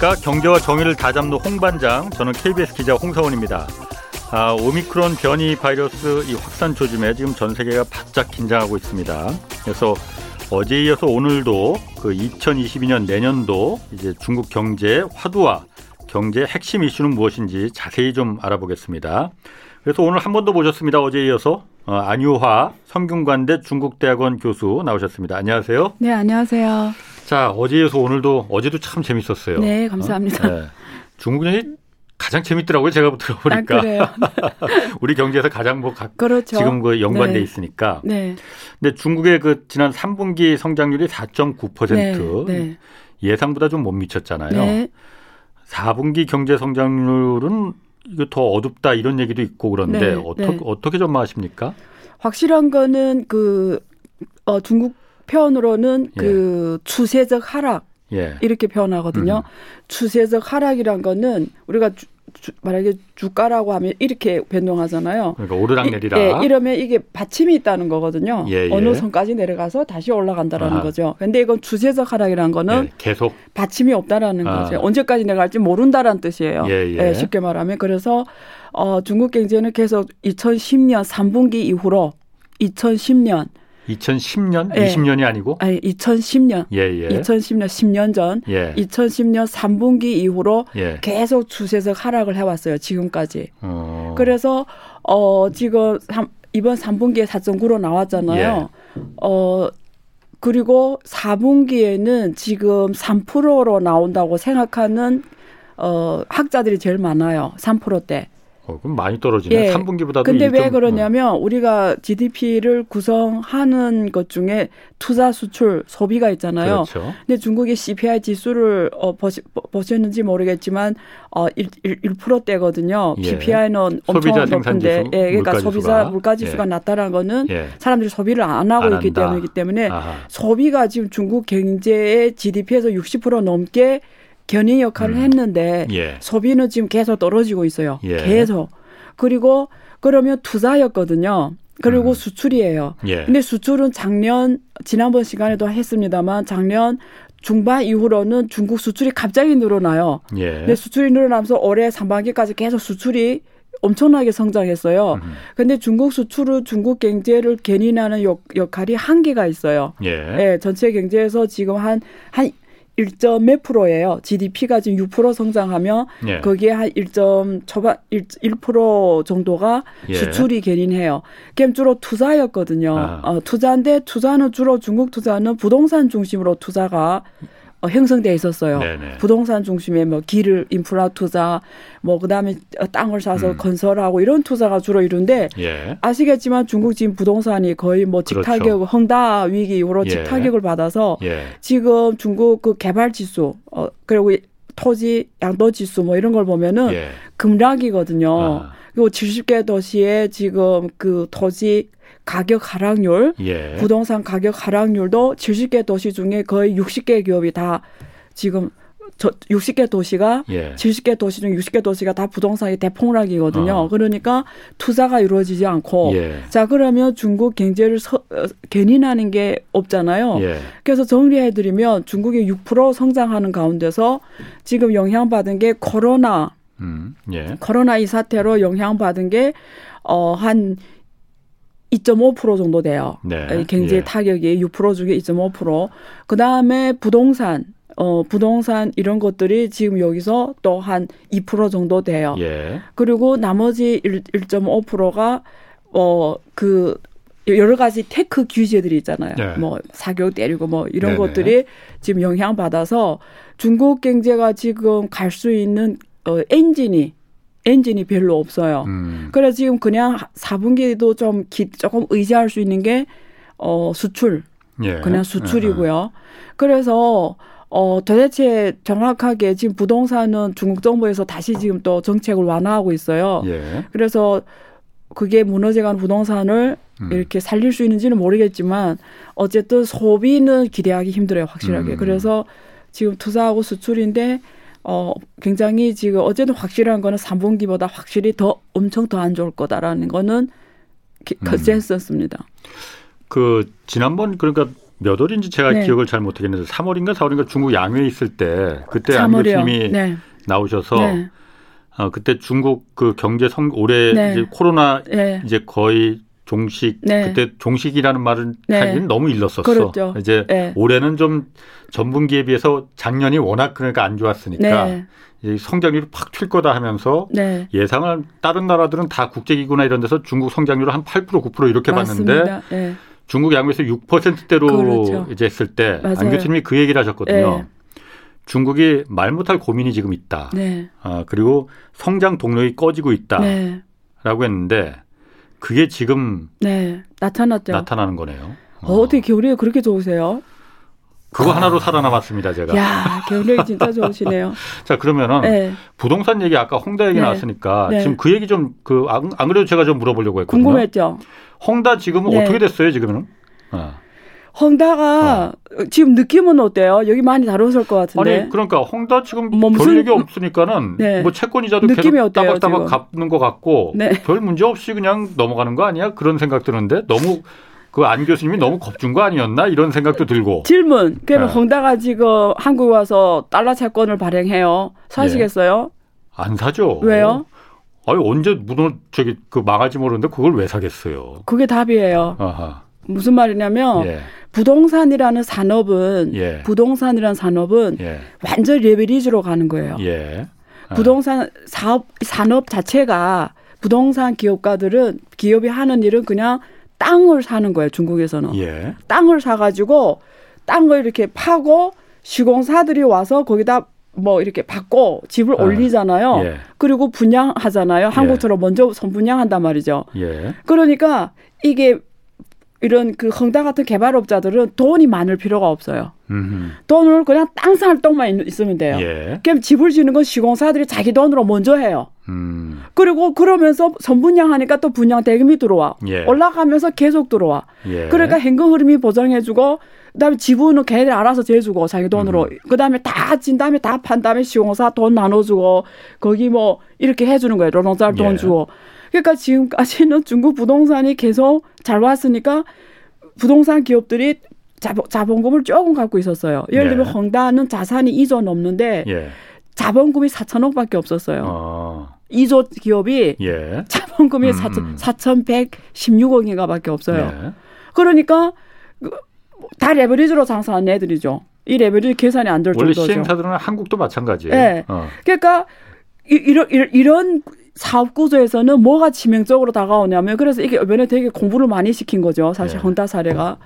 안녕하십니까. 경제와 정의를 다잡는 홍반장. 저는 KBS 기자 홍사원입니다. 아, 오미크론 변이 바이러스 이 확산 조짐에 지금 전 세계가 바짝 긴장하고 있습니다. 그래서 어제 이어서 오늘도 그 2022년 내년도 이제 중국 경제 화두와 경제 핵심 이슈는 무엇인지 자세히 좀 알아보겠습니다. 그래서 오늘 한 번 더 모셨습니다. 어제 이어서 어, 안유화 성균관대 중국대학원 교수 나오셨습니다. 안녕하세요. 네, 안녕하세요. 자, 어제 이어서 오늘도 어제도 참 재밌었어요. 네, 감사합니다. 어? 네. 중국이 가장 재밌더라고요. 제가 들어보니까. 아, 그래요? 우리 경제에서 가장 뭐 가, 그렇죠. 지금 그 연관돼 네. 있으니까. 네. 근데 중국의 그 지난 3분기 성장률이 4.9% 네, 네. 예상보다 좀 못 미쳤잖아요. 네. 4분기 경제 성장률은 이거 더 어둡다 이런 얘기도 있고 그런데 네, 어떻게 네. 어떻게 전망하십니까? 확실한 거는 그 어, 중국 편으로는 예. 그 추세적 하락 예. 이렇게 표현하거든요. 음. 추세적 하락이란 거는 우리가 주, 주, 만약에 주가라고 하면 이렇게 변동하잖아요. 그러니까 오르락내리락. 예, 이러면 이게 받침이 있다는 거거든요. 예, 예. 어느 선까지 내려가서 다시 올라간다라는 아. 거죠. 근데 이건 추세적 하락이라는 거는 예, 계속 받침이 없다라는 아. 거죠. 언제까지 내려갈지 모른다라는 뜻이에요. 예, 예. 쉽게 말하면 그래서 어, 중국 경제는 계속 2010년 3분기 이후로 2010년 2010년, 예. 20년이 아니고? 아니, 2010년. 예, 예. 2010년 10년 전. 예. 2010년 3분기 이후로 예. 계속 추세적 하락을 해 왔어요. 지금까지. 어. 그래서 어 지금 3, 이번 3분기에 4.9로 나왔잖아요. 예. 어 그리고 4분기에는 지금 3%로 나온다고 생각하는 어 학자들이 제일 많아요. 3%대. 어, 그럼 많이 떨어지네. 예. 3분기보다도. 근데 왜 어. 그러냐면 우리가 GDP를 구성하는 것 중에 투자 수출 소비가 있잖아요. 그렇죠. 근데 중국의 CPI 지수를 어 보시, 보셨는지 모르겠지만 어 1, 1, 1%대거든요. 예. PPI는 엄청 높은데 예, 그러니까 물가 소비자 물가 지수가 예. 낮다라는 거는 예. 사람들이 소비를 안 하고 안 있기 한다. 때문이기 때문에 아하. 소비가 지금 중국 경제의 GDP에서 60% 넘게 견인 역할을 음. 했는데 예. 소비는 지금 계속 떨어지고 있어요. 예. 계속. 그리고 그러면 투자였거든요. 그리고 음. 수출이에요. 예. 근데 수출은 작년 지난번 시간에도 했습니다만 작년 중반 이후로는 중국 수출이 갑자기 늘어나요. 예. 근데 수출이 늘어나면서 올해 상반기까지 계속 수출이 엄청나게 성장했어요. 음. 근데 중국 수출은 중국 경제를 견인하는 역, 역할이 한계가 있어요. 예. 예 전체 경제에서 지금 한, 한 1점 몇 프로예요. GDP가 지금 6% 성장하면 예. 거기에 한 1점 초반 1, 1% 정도가 예. 수출이 견인해요. 그럼 주로 투자였거든요. 아. 어, 투자인데 투자는 주로 중국 투자는 부동산 중심으로 투자가 어, 형성돼 있었어요. 네네. 부동산 중심의 뭐 길을 인프라 투자, 뭐 그다음에 땅을 사서 음. 건설하고 이런 투자가 주로 이룬데 예. 아시겠지만 중국 지금 부동산이 거의 뭐 직타격 그렇죠. 헝다 위기 이후로 예. 직타격을 받아서 예. 지금 중국 그 개발 지수 어 그리고 토지 양도 지수 뭐 이런 걸 보면은 예. 급락이거든요. 아. 그리고 70개 도시에 지금 그 토지 가격 하락률, 예. 부동산 가격 하락률도 70개 도시 중에 거의 60개 기업이 다 지금 저 60개 도시가 예. 70개 도시 중 60개 도시가 다 부동산이 대폭락이거든요. 어. 그러니까 투자가 이루어지지 않고 예. 자 그러면 중국 경제를 서, 어, 견인하는 게 없잖아요. 예. 그래서 정리해 드리면 중국이 6% 성장하는 가운데서 지금 영향받은 게 코로나 음. 예. 코로나 이 사태로 영향받은 게 어한 2.5% 정도 돼요. 네. 경제 예. 타격이 6% 중에 2.5%. 그 다음에 부동산, 어, 부동산 이런 것들이 지금 여기서 또 한 2% 정도 돼요. 예. 그리고 나머지 1, 1.5%가 어, 그 여러 가지 tech 규제들이 있잖아요. 네. 뭐 사교육 때리고 뭐 이런 네네. 것들이 지금 영향 받아서 중국 경제가 지금 갈 수 있는 어 엔진이 엔진이 별로 없어요. 음. 그래서 지금 그냥 4분기도 좀 기, 조금 의지할 수 있는 게 어, 수출. 예. 그냥 수출이고요. 그래서 어, 도대체 정확하게 지금 부동산은 중국 정부에서 다시 지금 또 정책을 완화하고 있어요. 예. 그래서 그게 무너져간 부동산을 음. 이렇게 살릴 수 있는지는 모르겠지만 어쨌든 소비는 기대하기 힘들어요, 확실하게. 음. 그래서 지금 투자하고 수출인데 어, 굉장히 지금 어제도 확실한 거는 3분기보다 확실히 더 엄청 더 안 좋을 거다라는 거는 컨센서스입니다. 음. 그 지난번 그러니까 몇 월인지 제가 네. 기억을 잘 못하겠는데 3월인가 4월인가 중국 양회에 있을 때 그때 안 교수님이 네. 나오셔서 네. 어, 그때 중국 그 경제 성 올해 네. 이제 코로나 네. 이제 거의 종식 네. 그때 종식이라는 말은 네. 하기는 너무 일렀었어. 그렇죠. 이제 네. 올해는 좀 전분기에 비해서 작년이 워낙 그러니까 안 좋았으니까 네. 이제 성장률이 팍 튈 거다 하면서 네. 예상을 다른 나라들은 다 국제기구나 이런 데서 중국 성장률을 한 8% 9% 이렇게 맞습니다. 봤는데 네. 중국 양국에서 6%대로 그렇죠. 이제 했을 때 안 교수님이 그 얘기를 하셨거든요. 중국이 말 못할 고민이 지금 있다. 네. 아, 그리고 성장 동력이 꺼지고 있다라고 네. 했는데 그게 지금 네. 나타났죠. 나타나는 거네요. 어, 어 떻게 겨울에 그렇게 좋으세요? 그거 아. 하나로 살아남았습니다, 제가. 야, 겨울에 진짜 좋으시네요. 자, 그러면은 네. 부동산 얘기 아까 홍다 얘기 네. 나왔으니까 네. 지금 그 얘기 좀 그 안, 안 그래도 제가 좀 물어보려고 했거든요. 궁금했죠. 홍다 지금은 네. 어떻게 됐어요, 지금은? 어. 홍다가 어. 지금 느낌은 어때요? 여기 많이 다뤘을 것 같은데. 아니 그러니까 홍다 지금 뭐 무슨, 별 얘기 없으니까는 네. 뭐 채권 이자도 계속 어때요, 따박따박 갚는 것 같고 네. 별 문제 없이 그냥 넘어가는 거 아니야? 그런 생각 드는데 너무 그 안 교수님이 너무 겁준 거 아니었나 이런 생각도 들고. 질문. 그러면 네. 홍다가 지금 한국 와서 달러 채권을 발행해요. 사시겠어요? 예. 안 사죠. 왜요? 아니 언제 무너 저기 그 망할지 모르는데 그걸 왜 사겠어요? 그게 답이에요. 아하. 무슨 말이냐면 예. 부동산이라는 산업은 예. 부동산이라는 산업은 예. 완전 레버리지로 가는 거예요. 예. 아. 부동산 사업 산업 자체가 부동산 기업가들은 기업이 하는 일은 그냥 땅을 사는 거예요. 중국에서는 예. 땅을 사가지고 땅을 이렇게 파고 시공사들이 와서 거기다 뭐 이렇게 받고 집을 아. 올리잖아요. 예. 그리고 분양하잖아요. 한국처럼 예. 먼저 선분양한단 말이죠. 그러니까 이게 이런 그 헝다 같은 개발업자들은 돈이 많을 필요가 없어요. 음흠. 돈을 그냥 땅살 돈만 있으면 돼요. 예. 그럼 집을 지는 건 시공사들이 자기 돈으로 먼저 해요. 음. 그리고 그러면서 선분양하니까 또 분양 대금이 들어와. 예. 올라가면서 계속 들어와. 예. 그러니까 현금 흐름이 보장해주고 그다음에 지분은 걔네들 알아서 재주고 자기 돈으로 음. 그다음에 다 진 다음에 다 판 다음에 시공사 돈 나눠주고 거기 뭐 이렇게 해주는 거예요. 노동자 돈 예. 주고. 그러니까 지금까지는 중국 부동산이 계속 잘 왔으니까 부동산 기업들이 자본, 금을 조금 갖고 있었어요. 예를 들면 네. 헝다는 자산이 2조 넘는데 예. 자본금이 4천억밖에 없었어요. 어. 2조 기업이 예. 자본금이 음. 4천, 4,116억인가밖에 없어요. 예. 그러니까 그다 레버리지로 장사하는 애들이죠. 이 레버리지 계산이 안 될 정도죠. 원래 시행사들은 한국도 마찬가지예요. 네. 어. 그러니까 이런 이런 사업 구조에서는 뭐가 치명적으로 다가오냐면 그래서 이게 이번에 되게 공부를 많이 시킨 거죠. 사실 네. 헌다 사례가.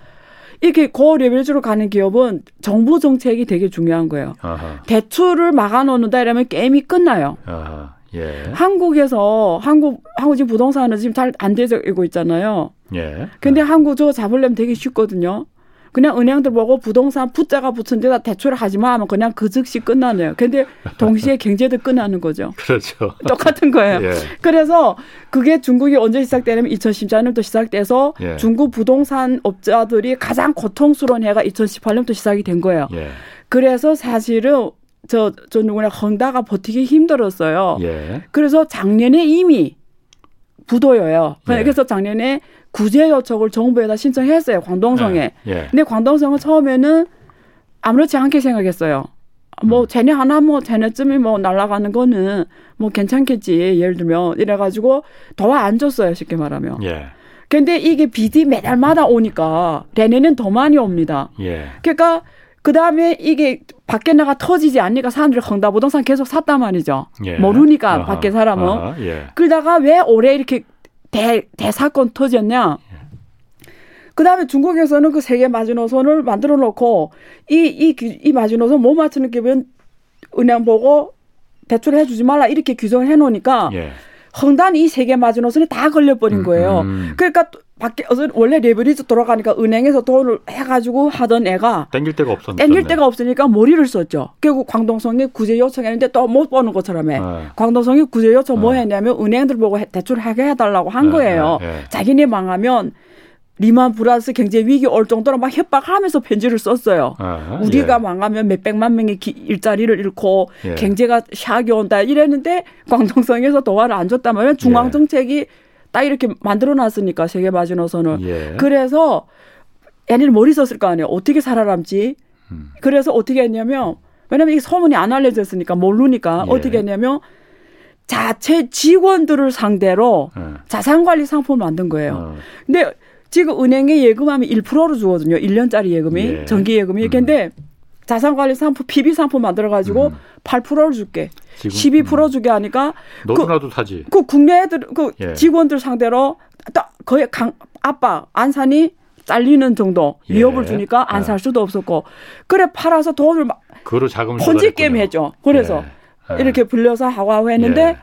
이렇게 고레벨주로 가는 기업은 정부 정책이 되게 중요한 거예요. 아하. 대출을 막아놓는다 이러면 게임이 끝나요. 아하. 예. 한국에서 한국 한국 지금 부동산은 지금 잘 안 되고 있잖아요. 예. 근데 아. 한국 저 잡으려면 되게 쉽거든요. 그냥 은행들 보고 부동산 붙자가 붙은 데다 대출을 하지 마 하면 그냥 그 즉시 끝나네요. 근데 동시에 경제도 끝나는 거죠. 그렇죠. 똑같은 거예요. 예. 그래서 그게 중국이 언제 시작되냐면 2014년부터 시작돼서 예. 중국 부동산 업자들이 가장 고통스러운 해가 2018년부터 시작이 된 거예요. 예. 그래서 사실은 저, 저 누구나 헝다가 버티기 힘들었어요. 예. 그래서 작년에 이미 부도여요. 예. 그래서 작년에 구제 요청을 정부에다 신청했어요. 광동성에. 예. 예. 근데 광동성은 처음에는 아무렇지 않게 생각했어요. 뭐 음. 쟤네 하나 뭐 쟤네쯤이 뭐 날아가는 거는 뭐 괜찮겠지 예를 들면 이래가지고 더 안 줬어요 쉽게 말하면. 예. 근데 이게 비디 매달마다 오니까 내년엔 더 많이 옵니다. 예. 그러니까 그 다음에 이게 밖에 나가 터지지 않으니까 사람들이 헝다 부동산 계속 샀단 말이죠. 예. 모르니까 아하, 밖에 사람은. 아하, 예. 그러다가 왜 올해 이렇게 대, 대사건 터졌냐? 그 다음에 중국에서는 그 세계 마지노선을 만들어 놓고 이, 이, 이 마지노선 못 맞추는 기분 은행 보고 대출을 해주지 말라 이렇게 규정을 해 놓으니까 예. 헝단 이 세계 마지노선이 다 걸려버린 음, 거예요. 음. 그러니까 밖에 원래 레버리지 돌아가니까 은행에서 돈을 해가지고 하던 애가 땡길 데가 없었 땡길 데가 없으니까 머리를 썼죠. 결국 광동성이 구제 요청했는데 또 못 버는 것처럼 해. 네. 광동성이 구제 요청 뭐 네. 했냐면 은행들 보고 대출 하게 해달라고 한 네. 거예요. 네. 네. 자기네 망하면 리만 플러스 경제 위기 올 정도로 막 협박하면서 편지를 썼어요. 아, 우리가 예. 망하면 몇 백만 명의 기, 일자리를 잃고 예. 경제가 샥이 온다 이랬는데 광동성에서 도와를 안 줬다면 중앙 정책이 예. 딱 이렇게 만들어 놨으니까 세계 마지노선을. 예. 그래서 애니는 머리 썼을 거 아니에요. 어떻게 살아남지? 음. 그래서 어떻게 했냐면 왜냐면 이게 소문이 안 알려졌으니까 모르니까 예. 어떻게 했냐면 자체 직원들을 상대로 예. 자산관리 상품을 만든 거예요. 어. 근데 지금 은행에 예금하면 1%로 주거든요. 1년짜리 예금이 예. 정기 예금이. 음. 근데 자산관리 상품 PB 상품 만들어 가지고 음. 8%를 줄게. 지금, 12% 음. 주게 하니까 너도나도 그, 사지. 그 국내 애들 그 예. 직원들 상대로 딱 거의 강 아빠 안산이 잘리는 정도 예. 위협을 주니까 안살 예. 수도 없었고 그래 팔아서 돈을 막 그로 자금 ponzi 게임 해줘. 그래서 예. 이렇게 불려서 하고 하고 했는데 예.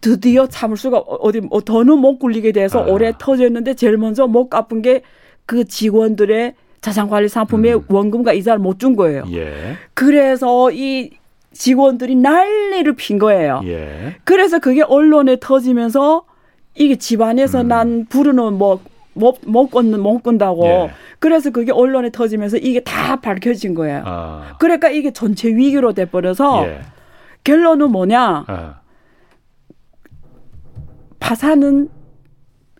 드디어 참을 수가 어디 뭐 더는 못 굴리게 돼서 아. 오래 터졌는데 제일 먼저 못 갚은 게 그 직원들의 자산관리 상품에 음. 원금과 이자를 못 준 거예요. 예. 그래서 이 직원들이 난리를 핀 거예요. 예. 그래서 그게 언론에 터지면서 이게 집안에서 음. 난 부르는 뭐 못, 못 끊는, 못 끈다고. 예. 그래서 그게 언론에 터지면서 이게 다 밝혀진 거예요. 아. 그러니까 이게 전체 위기로 돼버려서 예. 결론은 뭐냐. 아. 파산은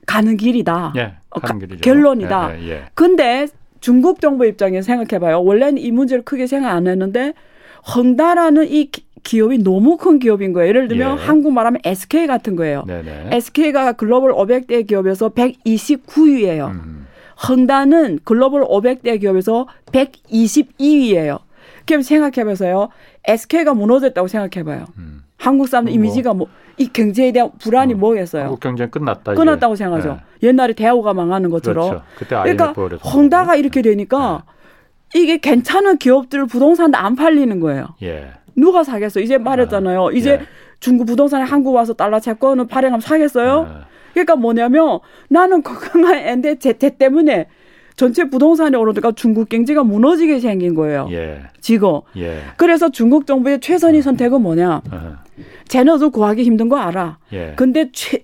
가는 길이다. 예, 가는 길이죠. 결론이다. 예, 예, 예. 근데 중국 정부 입장에서 생각해봐요. 원래는 이 문제를 크게 생각 안 했는데 헝다라는 이 기업이 너무 큰 기업인 거예요. 예를 들면 예. 한국 말하면 SK 같은 거예요. 네네. SK가 글로벌 500대 기업에서 129위예요. 음. 헝다는 글로벌 500대 기업에서 122위예요. 그럼 생각해보세요. SK가 무너졌다고 생각해봐요. 음. 한국 사람들 뭐. 이미지가 뭐, 이 경제에 대한 불안이 어, 뭐겠어요? 한국 경제는 끝났다. 끝났다고 이제. 생각하죠. 네. 옛날에 대우가 망하는 것처럼. 그렇죠. 그때 그러니까 헝다가 이렇게 되니까 네. 이게 괜찮은 기업들 부동산도 안 팔리는 거예요. 예. 누가 사겠어? 이제 말했잖아요. 아, 이제 예. 중국 부동산에 한국 와서 달러 채권을 발행하면 사겠어요? 예. 그러니까 뭐냐면 나는 건강한 제, 제 때문에 전체 부동산이 오르니까 중국 경제가 무너지게 생긴 거예요. 예. 지금. 예. 그래서 중국 정부의 최선의 선택은 뭐냐? 제너도 구하기 힘든 거 알아. 예. 근데 최,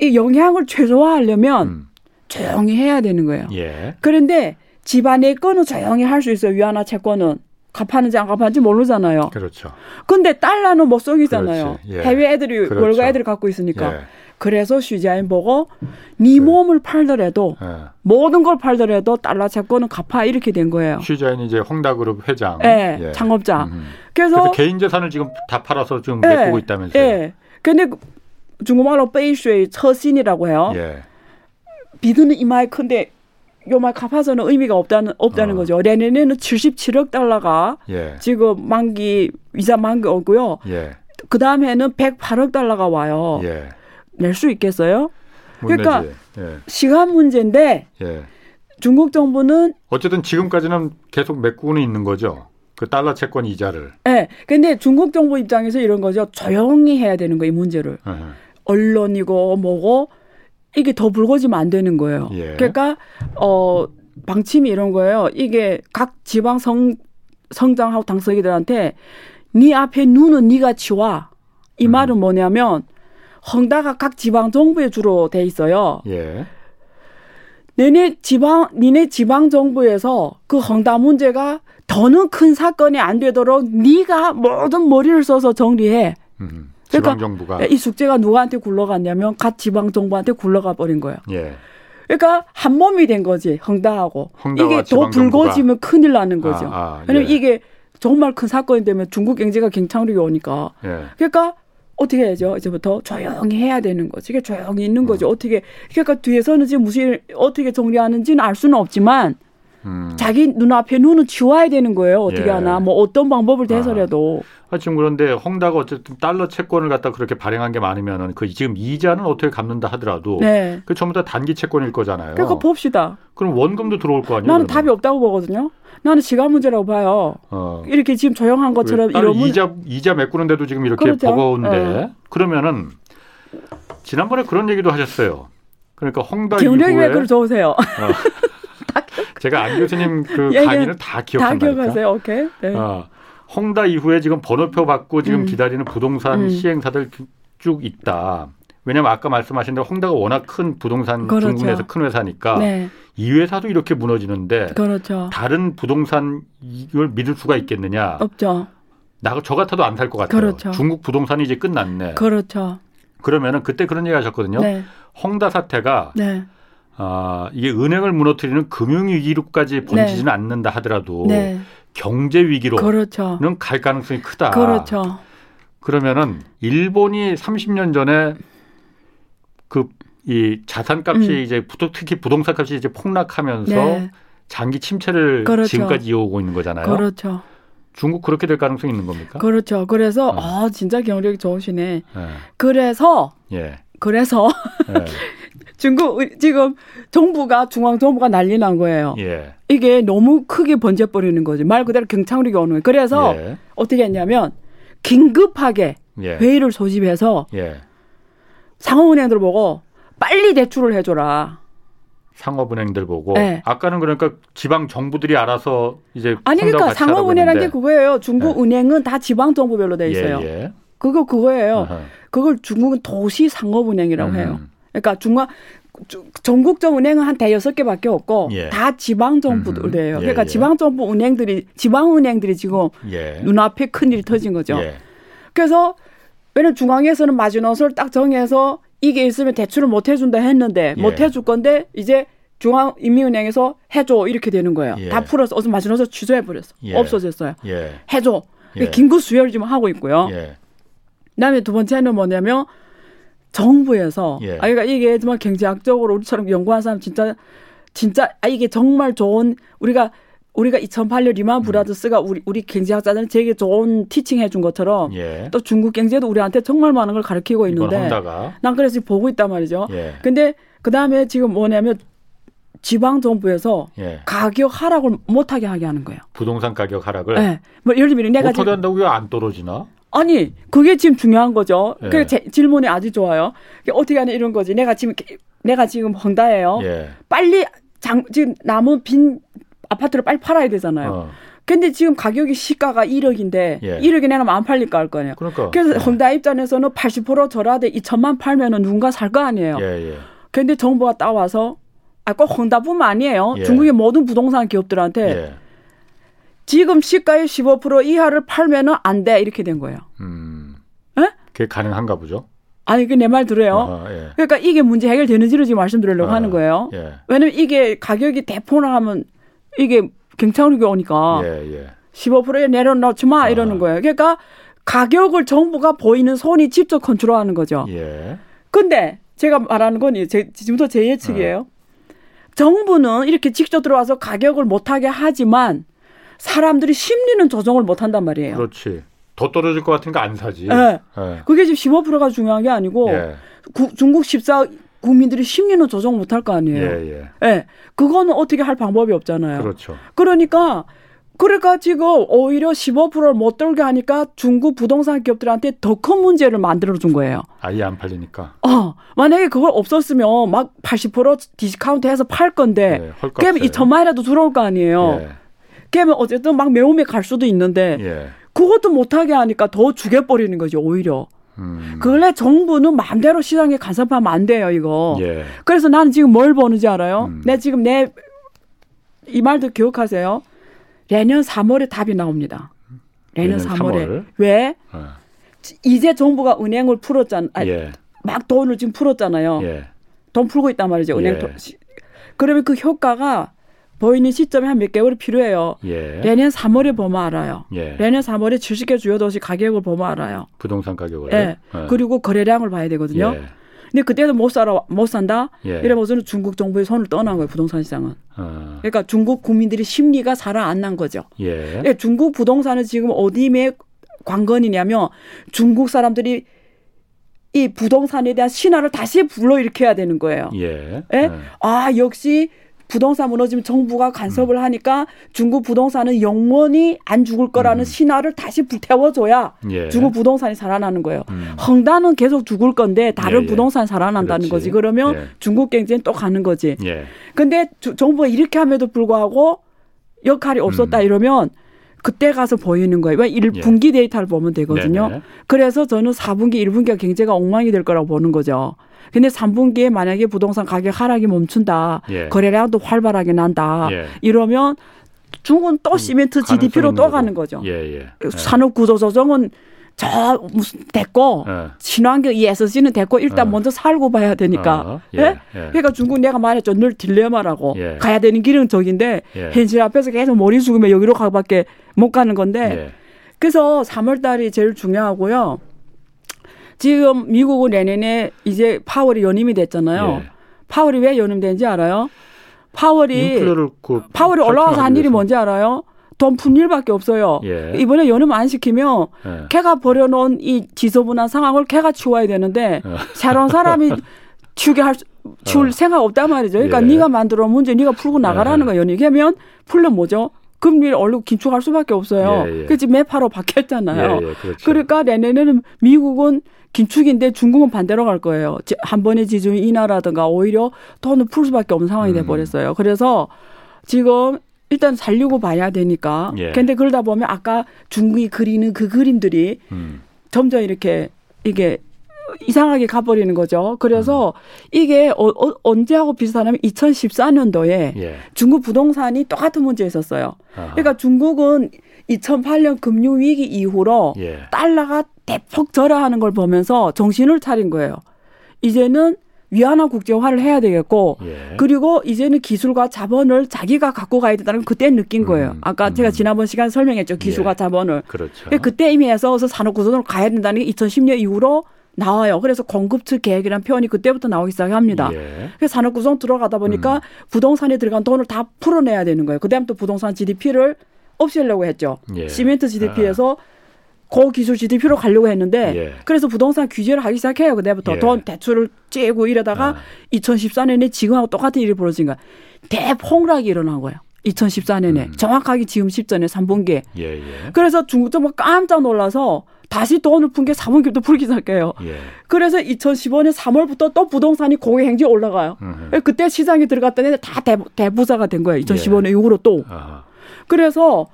이 영향을 최소화하려면 음. 조용히 해야 되는 거예요. 예. 그런데 집안의 거는 조용히 할 수 있어요. 위안화 채권은. 갚았는지 안 갚았는지 모르잖아요. 그렇죠. 근데 달러는 못 속이잖아요. 예. 해외 애들이 그렇죠. 월가 애들이 갖고 있으니까. 예. 그래서 슈자인 보고 네 그, 몸을 팔더라도 예. 모든 걸 팔더라도 달러 채권은 갚아 이렇게 된 거예요. 슈자인 이제 홍다그룹 회장, 예, 예. 창업자. 음. 그래서, 그래서, 개인 재산을 지금 다 팔아서 지금 예. 메꾸고 있다면서요. 예. 근데 중국말로 베이슈의 처신이라고 해요. 예. 비드는 이마에 큰데 요 말 갚아서는 의미가 없다는 없다는 어. 거죠. 내년에는 77억 달러가 예. 지금 만기 이자 만기 오고요. 예. 그 다음에는 108억 달러가 와요. 예. 낼수 있겠어요? 그러니까 예. 시간 문제인데 예. 중국 정부는 어쨌든 지금까지는 계속 메꾸고는 있는 거죠. 그 달러 채권 이자를. 네. 근데 중국 정부 입장에서 이런 거죠. 조용히 해야 되는 거예요, 이 문제를. 언론이고 뭐고 이게 더 불거지면 안 되는 거예요. 예. 그러니까 어 방침이 이런 거예요. 이게 각 지방 성 성장하고 당서기들한테 네 앞에 눈은 네가 치와. 이 음. 말은 뭐냐면 헝다가 각 지방 정부에 주로 돼 있어요. 예. 내네 지방 니네 지방 정부에서 그 헝다 문제가 더는 큰 사건이 안 되도록 네가 모든 머리를 써서 정리해. 음. 그러니까 정부가 이 숙제가 누구한테 굴러갔냐면 각 지방 정부한테 굴러가 버린 거예요. 예. 그러니까 한 몸이 된 거지 헝다하고 이게 더 불거지면 큰일 나는 거죠. 아, 아, 왜냐면 예. 이게 정말 큰 사건이 되면 중국 경제가 갱창력이 오니까. 예. 그러니까 어떻게 해야죠? 이제부터 조용히 해야 되는 거지. 이게 조용히 있는 거죠. 음. 어떻게 그러니까 뒤에서는 지금 무슨 어떻게 정리하는지는 알 수는 없지만 음. 자기 눈앞에 눈은 치워야 되는 거예요. 어떻게 예. 하나 뭐 어떤 방법을 대서라도. 아. 하여튼 그런데 헝다가 어쨌든 달러 채권을 갖다 그렇게 발행한 게 많으면은 그 지금 이자는 어떻게 갚는다 하더라도 네. 그 전부 다 단기 채권일 거잖아요. 그러니까 봅시다. 그럼 원금도 들어올 거 아니에요? 나는 그러면? 답이 없다고 보거든요. 나는 시간 문제라고 봐요. 어. 이렇게 지금 조용한 것처럼 이러면 이자 이자 메꾸는데도 지금 이렇게 그렇죠. 버거운데 네. 그러면은 지난번에 그런 얘기도 하셨어요. 그러니까 헝다 기억력이 왜 그걸 좋으세요? 어. 제가 안 교수님 그 강의는 다 기억한다니까. 다 기억하세요. 오케이. 네. 어. 홍다 이후에 지금 번호표 받고 지금 음. 기다리는 부동산 음. 시행사들 쭉 있다. 왜냐하면 아까 말씀하신 대로 홍다가 워낙 큰 부동산 그렇죠. 중군에서 큰 회사니까 네. 이 회사도 이렇게 무너지는데 그렇죠. 다른 부동산 이걸 믿을 수가 있겠느냐? 없죠. 나저 같아도 안 살 것 같아요. 그렇죠. 중국 부동산이 이제 끝났네. 그렇죠. 그러면은 그때 그런 얘기 하셨거든요. 네. 홍다 사태가 네. 아, 이게 은행을 무너뜨리는 금융위기로까지 번지지는 네. 않는다 하더라도 네. 경제 위기로는 그렇죠. 갈 가능성이 크다. 그렇죠. 그러면은 일본이 30년 전에 그 이 자산값이 음. 이제 특히 부동산 값이 이제 폭락하면서 네. 장기 침체를 그렇죠. 지금까지 이어오고 있는 거잖아요. 그렇죠. 중국 그렇게 될 가능성이 있는 겁니까? 그렇죠. 그래서 네. 아 진짜 경력이 좋으시네. 네. 그래서 예. 그래서 예. 중국 지금 정부가 중앙 정부가 난리 난 거예요. 예. 이게 너무 크게 번져 버리는 거지. 말 그대로 경착륙이 오는 거예요. 그래서 예. 어떻게 했냐면 긴급하게 예. 회의를 소집해서 예. 상업은행들 보고 빨리 대출을 해줘라. 상업은행들 보고 네. 아까는 그러니까 지방 정부들이 알아서 이제 아니 그러니까 상업은행이라는 게 그거예요. 중국 네. 은행은 다 지방 정부별로 돼 있어요. 예, 예. 그거 그거예요. 아하. 그걸 중국은 도시 상업은행이라고 음. 해요. 그러니까 중앙 전국적 은행은 한 대여섯 개밖에 없고 예. 다 지방 정부들이에요. 예, 그러니까 예. 지방 정부 은행들이 지방 은행들이 지금 예. 눈앞에 큰 일이 터진 거죠. 예. 그래서 왜냐면 중앙에서는 마지노선을 딱 정해서 이게 있으면 대출을 못 해준다 했는데 예. 못 해줄 건데 이제 중앙인민은행에서 해줘 이렇게 되는 거예요. 예. 다 풀어서 어서 마지노선 취소해 버렸어. 예. 없어졌어요. 예. 해줘. 예. 긴급 수혈을 지금 하고 있고요. 예. 그다음에 두 번째는 뭐냐면 정부에서 아 그러니까 이게 정말 경제학적으로 우리처럼 연구한 사람 진짜 진짜 아 이게 정말 좋은 우리가 우리가 2008년 리만 음. 브라더스가 우리 우리 경제학자들은 되게 좋은 티칭 해준 것처럼 예. 또 중국 경제도 우리한테 정말 많은 걸 가르치고 있는데 난 그래서 보고 있단 말이죠. 예. 근데 그 다음에 지금 뭐냐면 지방 정부에서 예. 가격 하락을 못하게 하게 하는 거예요. 부동산 가격 하락을. 네. 뭐 예를 들면 내가 못하게 한다고 왜 안 떨어지나? 아니 그게 지금 중요한 거죠. 예. 그 질문이 아주 좋아요. 어떻게 하냐 이런 거지. 내가 지금 내가 지금 헝다예요. 예. 빨리 장 지금 남은 빈 아파트를 빨리 팔아야 되잖아요. 어. 근데 지금 가격이 시가가 1억인데 예. 1억이 내면 안 팔릴까 할 거아니에요. 그러니까. 그래서 예. 헝다 입장에서는 80% 절하되 2천만 팔면은 누군가 살 거 아니에요. 예, 예. 근데 정부가 따와서 아, 꼭 헝다뿐만 아니에요. 예. 중국의 모든 부동산 기업들한테 예. 지금 시가의 15% 이하를 팔면은 안 돼. 이렇게 된 거예요. 음. 에? 그게 가능한가 보죠? 아니, 그 내 말 들어요. 아하, 예. 그러니까 이게 문제 해결되는지를 지금 말씀드리려고 아, 하는 거예요. 예. 왜냐면 이게 가격이 대폭락하면 이게 경찰국이 오니까 예, 예. 15%에 내려놓지 마 이러는 아. 거예요. 그러니까 가격을 정부가 보이는 손이 직접 컨트롤하는 거죠. 예. 근데 제가 말하는 건 제, 지금부터 제 예측이에요. 어. 정부는 이렇게 직접 들어와서 가격을 못하게 하지만 사람들의 심리는 조정을 못 한단 말이에요. 그렇지. 더 떨어질 것 같으니까 안 사지. 네. 네. 그게 지금 15%가 중요한 게 아니고 예. 구, 중국 14 국민들의 심리는 조정 못 할 거 아니에요. 예, 예. 예. 그거는 어떻게 할 방법이 없잖아요. 그렇죠. 그러니까 그러니까 지금 오히려 15%를 못 들게 하니까 중국 부동산 기업들한테 더 큰 문제를 만들어 준 거예요. 아예 안 팔리니까. 어, 만약에 그걸 없었으면 막 80% 디스카운트 해서 팔 건데, 네, 그러면 2천만이라도 들어올 거 아니에요. 예. 그러면 어쨌든 막 매움에 갈 수도 있는데, 예. 그것도 못하게 하니까 더 죽여버리는 거죠, 오히려. 음. 근래 정부는 마음대로 시장에 간섭하면 안 돼요, 이거. 예. 그래서 나는 지금 뭘 보는지 알아요? 음. 내 지금 내, 이 말도 기억하세요. 내년 3월에 답이 나옵니다. 내년, 내년 3월에. 3월? 왜? 어. 이제 정부가 은행을 풀었잖아. 아 예. 막 돈을 지금 풀었잖아요. 예. 돈 풀고 있단 말이죠. 은행 예. 돈. 그러면 그 효과가 보이는 시점이 한 몇 개월이 필요해요. 예. 내년 3월에 보면 알아요. 예. 내년 3월에 주식의 주요 도시 가격을 보면 알아요. 부동산 가격을. 예. 예. 그리고 거래량을 봐야 되거든요. 예. 근데 그때도 못 살아 못 산다. 예. 이래면서는 중국 정부의 손을 떠난 거예요. 부동산 시장은. 어. 그러니까 중국 국민들이 심리가 살아 안난 거죠. 예. 예. 중국 부동산은 지금 어디에 관건이냐면 중국 사람들이 이 부동산에 대한 신화를 다시 불러일으켜야 되는 거예요. 예. 예? 네. 아 역시 부동산 무너지면 정부가 간섭을 음. 하니까 중국 부동산은 영원히 안 죽을 거라는 음. 신화를 다시 불태워줘야 예. 중국 부동산이 살아나는 거예요. 음. 헝다는 계속 죽을 건데 다른 예, 예. 부동산 살아난다는 그렇지. 거지. 그러면 예. 중국 경제는 또 가는 거지. 예. 근데 주, 정부가 이렇게 함에도 불구하고 역할이 없었다 음. 이러면 그때 가서 보이는 거예요. 왜 1분기 예. 데이터를 보면 되거든요. 네네. 그래서 저는 4분기, 1분기가 경제가 엉망이 될 거라고 보는 거죠. 근데 3분기에 만약에 부동산 가격 하락이 멈춘다. 예. 거래량도 활발하게 난다. 예. 이러면 중국은 또 시멘트 GDP로 또 가는 거죠. 예, 예. 산업 구조 조정은 저 무슨 됐고 예. 친환경 ESG는 됐고 일단 어. 먼저 살고 봐야 되니까. 어. 예. 예? 예. 그러니까 중국 내가 말했죠. 늘 딜레마라고 예. 가야 되는 길은 저긴데 예. 현실 앞에서 계속 머리 숙이면 여기로 가밖에 못 가는 건데. 그래서 3월 달이 제일 중요하고요. 지금 미국은 내년에 이제 파월이 연임이 됐잖아요. 파월이 왜 연임된지 알아요? 파월이 그 파월이 올라와서 한 일이 뭔지 알아요? 돈 푼 일밖에 없어요. 예. 이번에 연음 안 시키면 예. 걔가 버려놓은 이 지저분한 상황을 걔가 치워야 되는데 어. 새로운 사람이 치우게 할 치울 어. 생각 없단 말이죠. 그러니까 예. 네가 만들어 문제 네가 풀고 나가라는 예. 거예요. 이게면 풀면 뭐죠? 금리를 얼른 긴축할 수밖에 없어요. 예, 예. 그지 매파로 바뀌었잖아요. 예, 예, 그렇죠. 그러니까 내년에는 미국은 긴축인데 중국은 반대로 갈 거예요. 한 번의 지중이 인하라든가 오히려 돈을 풀 수밖에 없는 상황이 음. 돼 버렸어요. 그래서 지금 일단 살려고 봐야 되니까. 예. 근데 그러다 보면 아까 중국이 그리는 그 그림들이 음. 점점 이렇게 이게 이상하게 가버리는 거죠. 그래서 음. 이게 어, 어, 언제하고 비슷하냐면 2014년도에 예. 중국 부동산이 똑같은 문제 있었어요. 아하. 그러니까 중국은 2008년 금융위기 이후로 예. 달러가 대폭 절하하는 걸 보면서 정신을 차린 거예요. 이제는 위안화 국제화를 해야 되겠고 예. 그리고 이제는 기술과 자본을 자기가 갖고 가야 된다는 걸 그때 느낀 거예요. 음, 아까 음. 제가 지난번 시간 설명했죠. 기술과 예. 자본을. 그렇죠. 그때 이미 해서 산업 구조로 가야 된다는 게 2010년 이후로 나와요. 그래서 공급측 계획이라는 표현이 그때부터 나오기 시작합니다. 예. 그래서 산업 구성 들어가다 보니까 음. 부동산에 들어간 돈을 다 풀어내야 되는 거예요. 그다음 또 부동산 GDP를 없애려고 했죠. 예. 시멘트 GDP에서 아. 고기술 GDP로 가려고 했는데 예. 그래서 부동산 규제를 하기 시작해요. 그때부터 예. 돈 대출을 째고 이러다가 아. 2014년에 지금하고 똑같은 일이 벌어진 거야. 대폭락이 일어난 거예요. 2014년에 음. 정확하게 지금 10전에 3분기에. 예, 예. 그래서 중국 정부 깜짝 놀라서 다시 돈을 푼 게 4분기부터 풀기 시작해요. 예. 그래서 2015년 3월부터 또 부동산이 고개 행지 올라가요. 음흠. 그때 시장에 들어갔더니 다 대, 대부자가 된 거예요. 2015년 예. 이후로 또. 아하. 그래서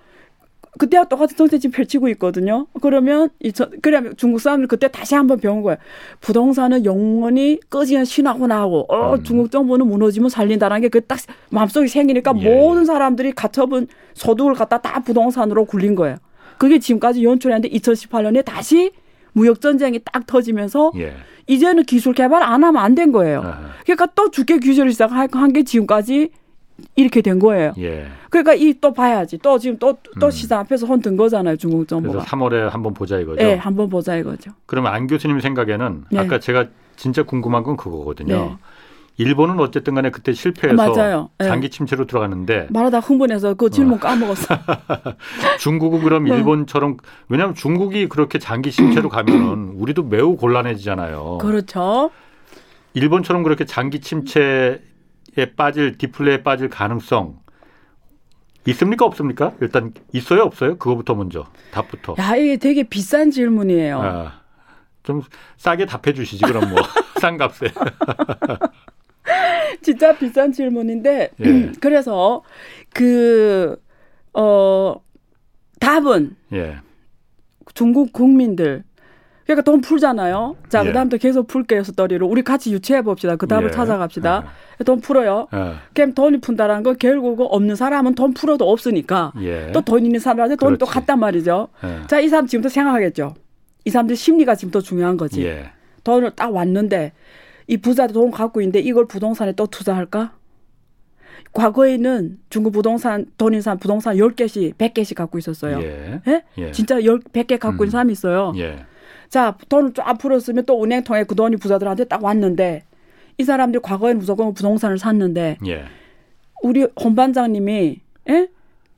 그때와 똑같은 정책 지금 펼치고 있거든요. 그러면 이천 그러면 중국 사람들 그때 다시 한번 배운 거예요. 부동산은 영원히 꺼지면 신하구나 하고 어 음. 중국 정부는 무너지면 살린다는 게 그 딱 마음속에 생기니까 예. 모든 사람들이 가처분 소득을 갖다 다 부동산으로 굴린 거예요. 그게 지금까지 연출했는데 2018년에 다시 무역 전쟁이 딱 터지면서 예. 이제는 기술 개발 안 하면 안 된 거예요. 아하. 그러니까 또 주계 규제를 시작한 게 지금까지 이렇게 된 거예요. 예. 그러니까 이 또 봐야지. 또 지금 또, 또 음. 시장 앞에서 헌든 거잖아요. 중국 정부가. 그래서 3월에 한번 보자 이거죠. 네, 한번 보자 이거죠. 그러면 안 교수님 생각에는 네. 아까 제가 진짜 궁금한 건 그거거든요. 네. 일본은 어쨌든 간에 그때 실패해서 맞아요. 네. 장기 침체로 들어갔는데 말하다 흥분해서 그 질문 어. 까먹었어. 중국은 그럼 네. 일본처럼 왜냐하면 중국이 그렇게 장기 침체로 가면은 우리도 매우 곤란해지잖아요. 그렇죠. 일본처럼 그렇게 장기 침체 빠질 디플레에 빠질 가능성 있습니까 없습니까? 일단 있어요 없어요? 그거부터 먼저 답부터. 야 이게 되게 비싼 질문이에요. 아, 좀 싸게 답해 주시지 그럼 뭐 싼 값에. 진짜 비싼 질문인데 예. 그래서 그 어 답은 예. 중국 국민들 그러니까 돈 풀잖아요. 자, 예. 그다음부터 계속 풀게요, 스토리를. 우리 같이 유치해 봅시다. 그 답을 예. 찾아갑시다. 예. 돈 풀어요. 예. 그럼 돈이 푼다라는 건 결국 없는 사람은 돈 풀어도 없으니까 예. 또돈 있는 사람한테 돈이. 또 갔단 말이죠. 예. 자, 이 사람 지금부터 생각하겠죠. 이 사람들 심리가 지금 더 중요한 거지. 예. 돈을 딱 왔는데 이 부자도 돈 갖고 있는데 이걸 부동산에 또 투자할까? 과거에는 중국 부동산 돈인 사람 부동산 10개씩, 100개씩 갖고 있었어요. 예? 예? 진짜 10, 100개 갖고 음. 있는 사람이 있어요. 예. 자, 돈을 쫙 풀었으면 또 은행통에 그 돈이 부자들한테 딱 왔는데 이 사람들이 과거에는 무조건 부동산을 샀는데 예. 우리 홍 반장님이 예?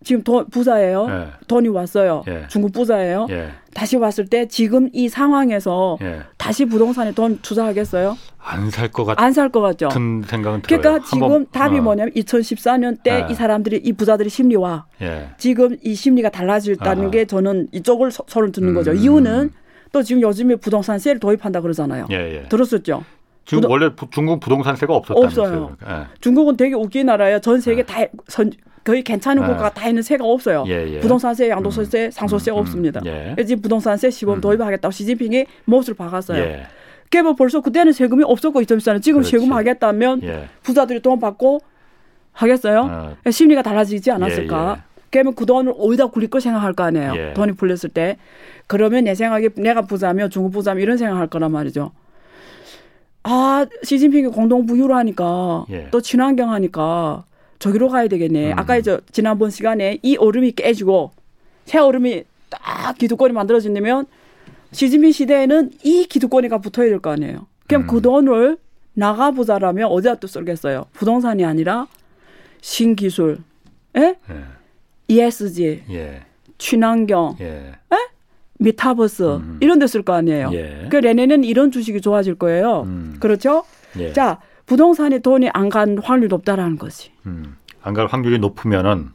지금 돈 부자예요. 예. 돈이 왔어요. 예. 중국 부자예요. 예. 다시 왔을 때 지금 이 상황에서 예. 다시 부동산에 돈 투자하겠어요? 안 살 것 같. 안살 것 같죠. 큰 생각은 들어요. 그러니까 지금 답이 어. 뭐냐면 2014년 때이 예. 사람들이 이 부자들의 심리와 지금 이 심리가 달라질다는 아하. 게 저는 이쪽을 소, 를 듣는 음. 거죠. 이유는 또 지금 요즘에 부동산세를 도입한다 그러잖아요. 예, 예. 들었었죠? 지금 부동... 원래 부, 중국 부동산세가 없었다면서요? 없어요. 예. 중국은 되게 웃긴 나라예요. 전 세계 예. 다 선, 거의 괜찮은 예. 국가가 다 있는 세가 없어요. 예, 예. 부동산세, 양도소세, 음. 상소세가 음. 없습니다. 예. 지금 부동산세 시범 음. 도입하겠다고 시진핑이 못을 박았어요. 예. 그게 뭐 벌써 그때는 세금이 없었고 있었잖아요. 지금 그렇지. 세금 하겠다면 부자들이 돈 받고 하겠어요? 어. 심리가 달라지지 않았을까? 그러면 그 돈을 어디다 굴릴 거 생각할 거 아니에요. 예. 돈이 풀렸을 때. 그러면 내 생각에 내가 부자면 중국 부자면 이런 생각할 거란 말이죠. 아, 시진핑이 공동 부유를 하니까 예. 또 친환경 하니까 저기로 가야 되겠네. 음. 아까 이제 지난번 시간에 이 얼음이 깨지고 새 얼음이 딱 기득권이 만들어진다면 시진핑 시대에는 이 기득권이가 붙어야 될 거 아니에요. 그럼 음. 그 돈을 나가 부자라면 어디다 또 쓰겠어요? 부동산이 아니라 신기술, 예? 예. ESG, 예. 친환경, 예. 메타버스 음. 이런 데 쓸 거 아니에요. 예. 그 내년에는 이런 주식이 좋아질 거예요. 음. 그렇죠? 예. 자, 부동산에 돈이 안 간 확률이 높다라는 거지. 음. 안갈 확률이 높으면은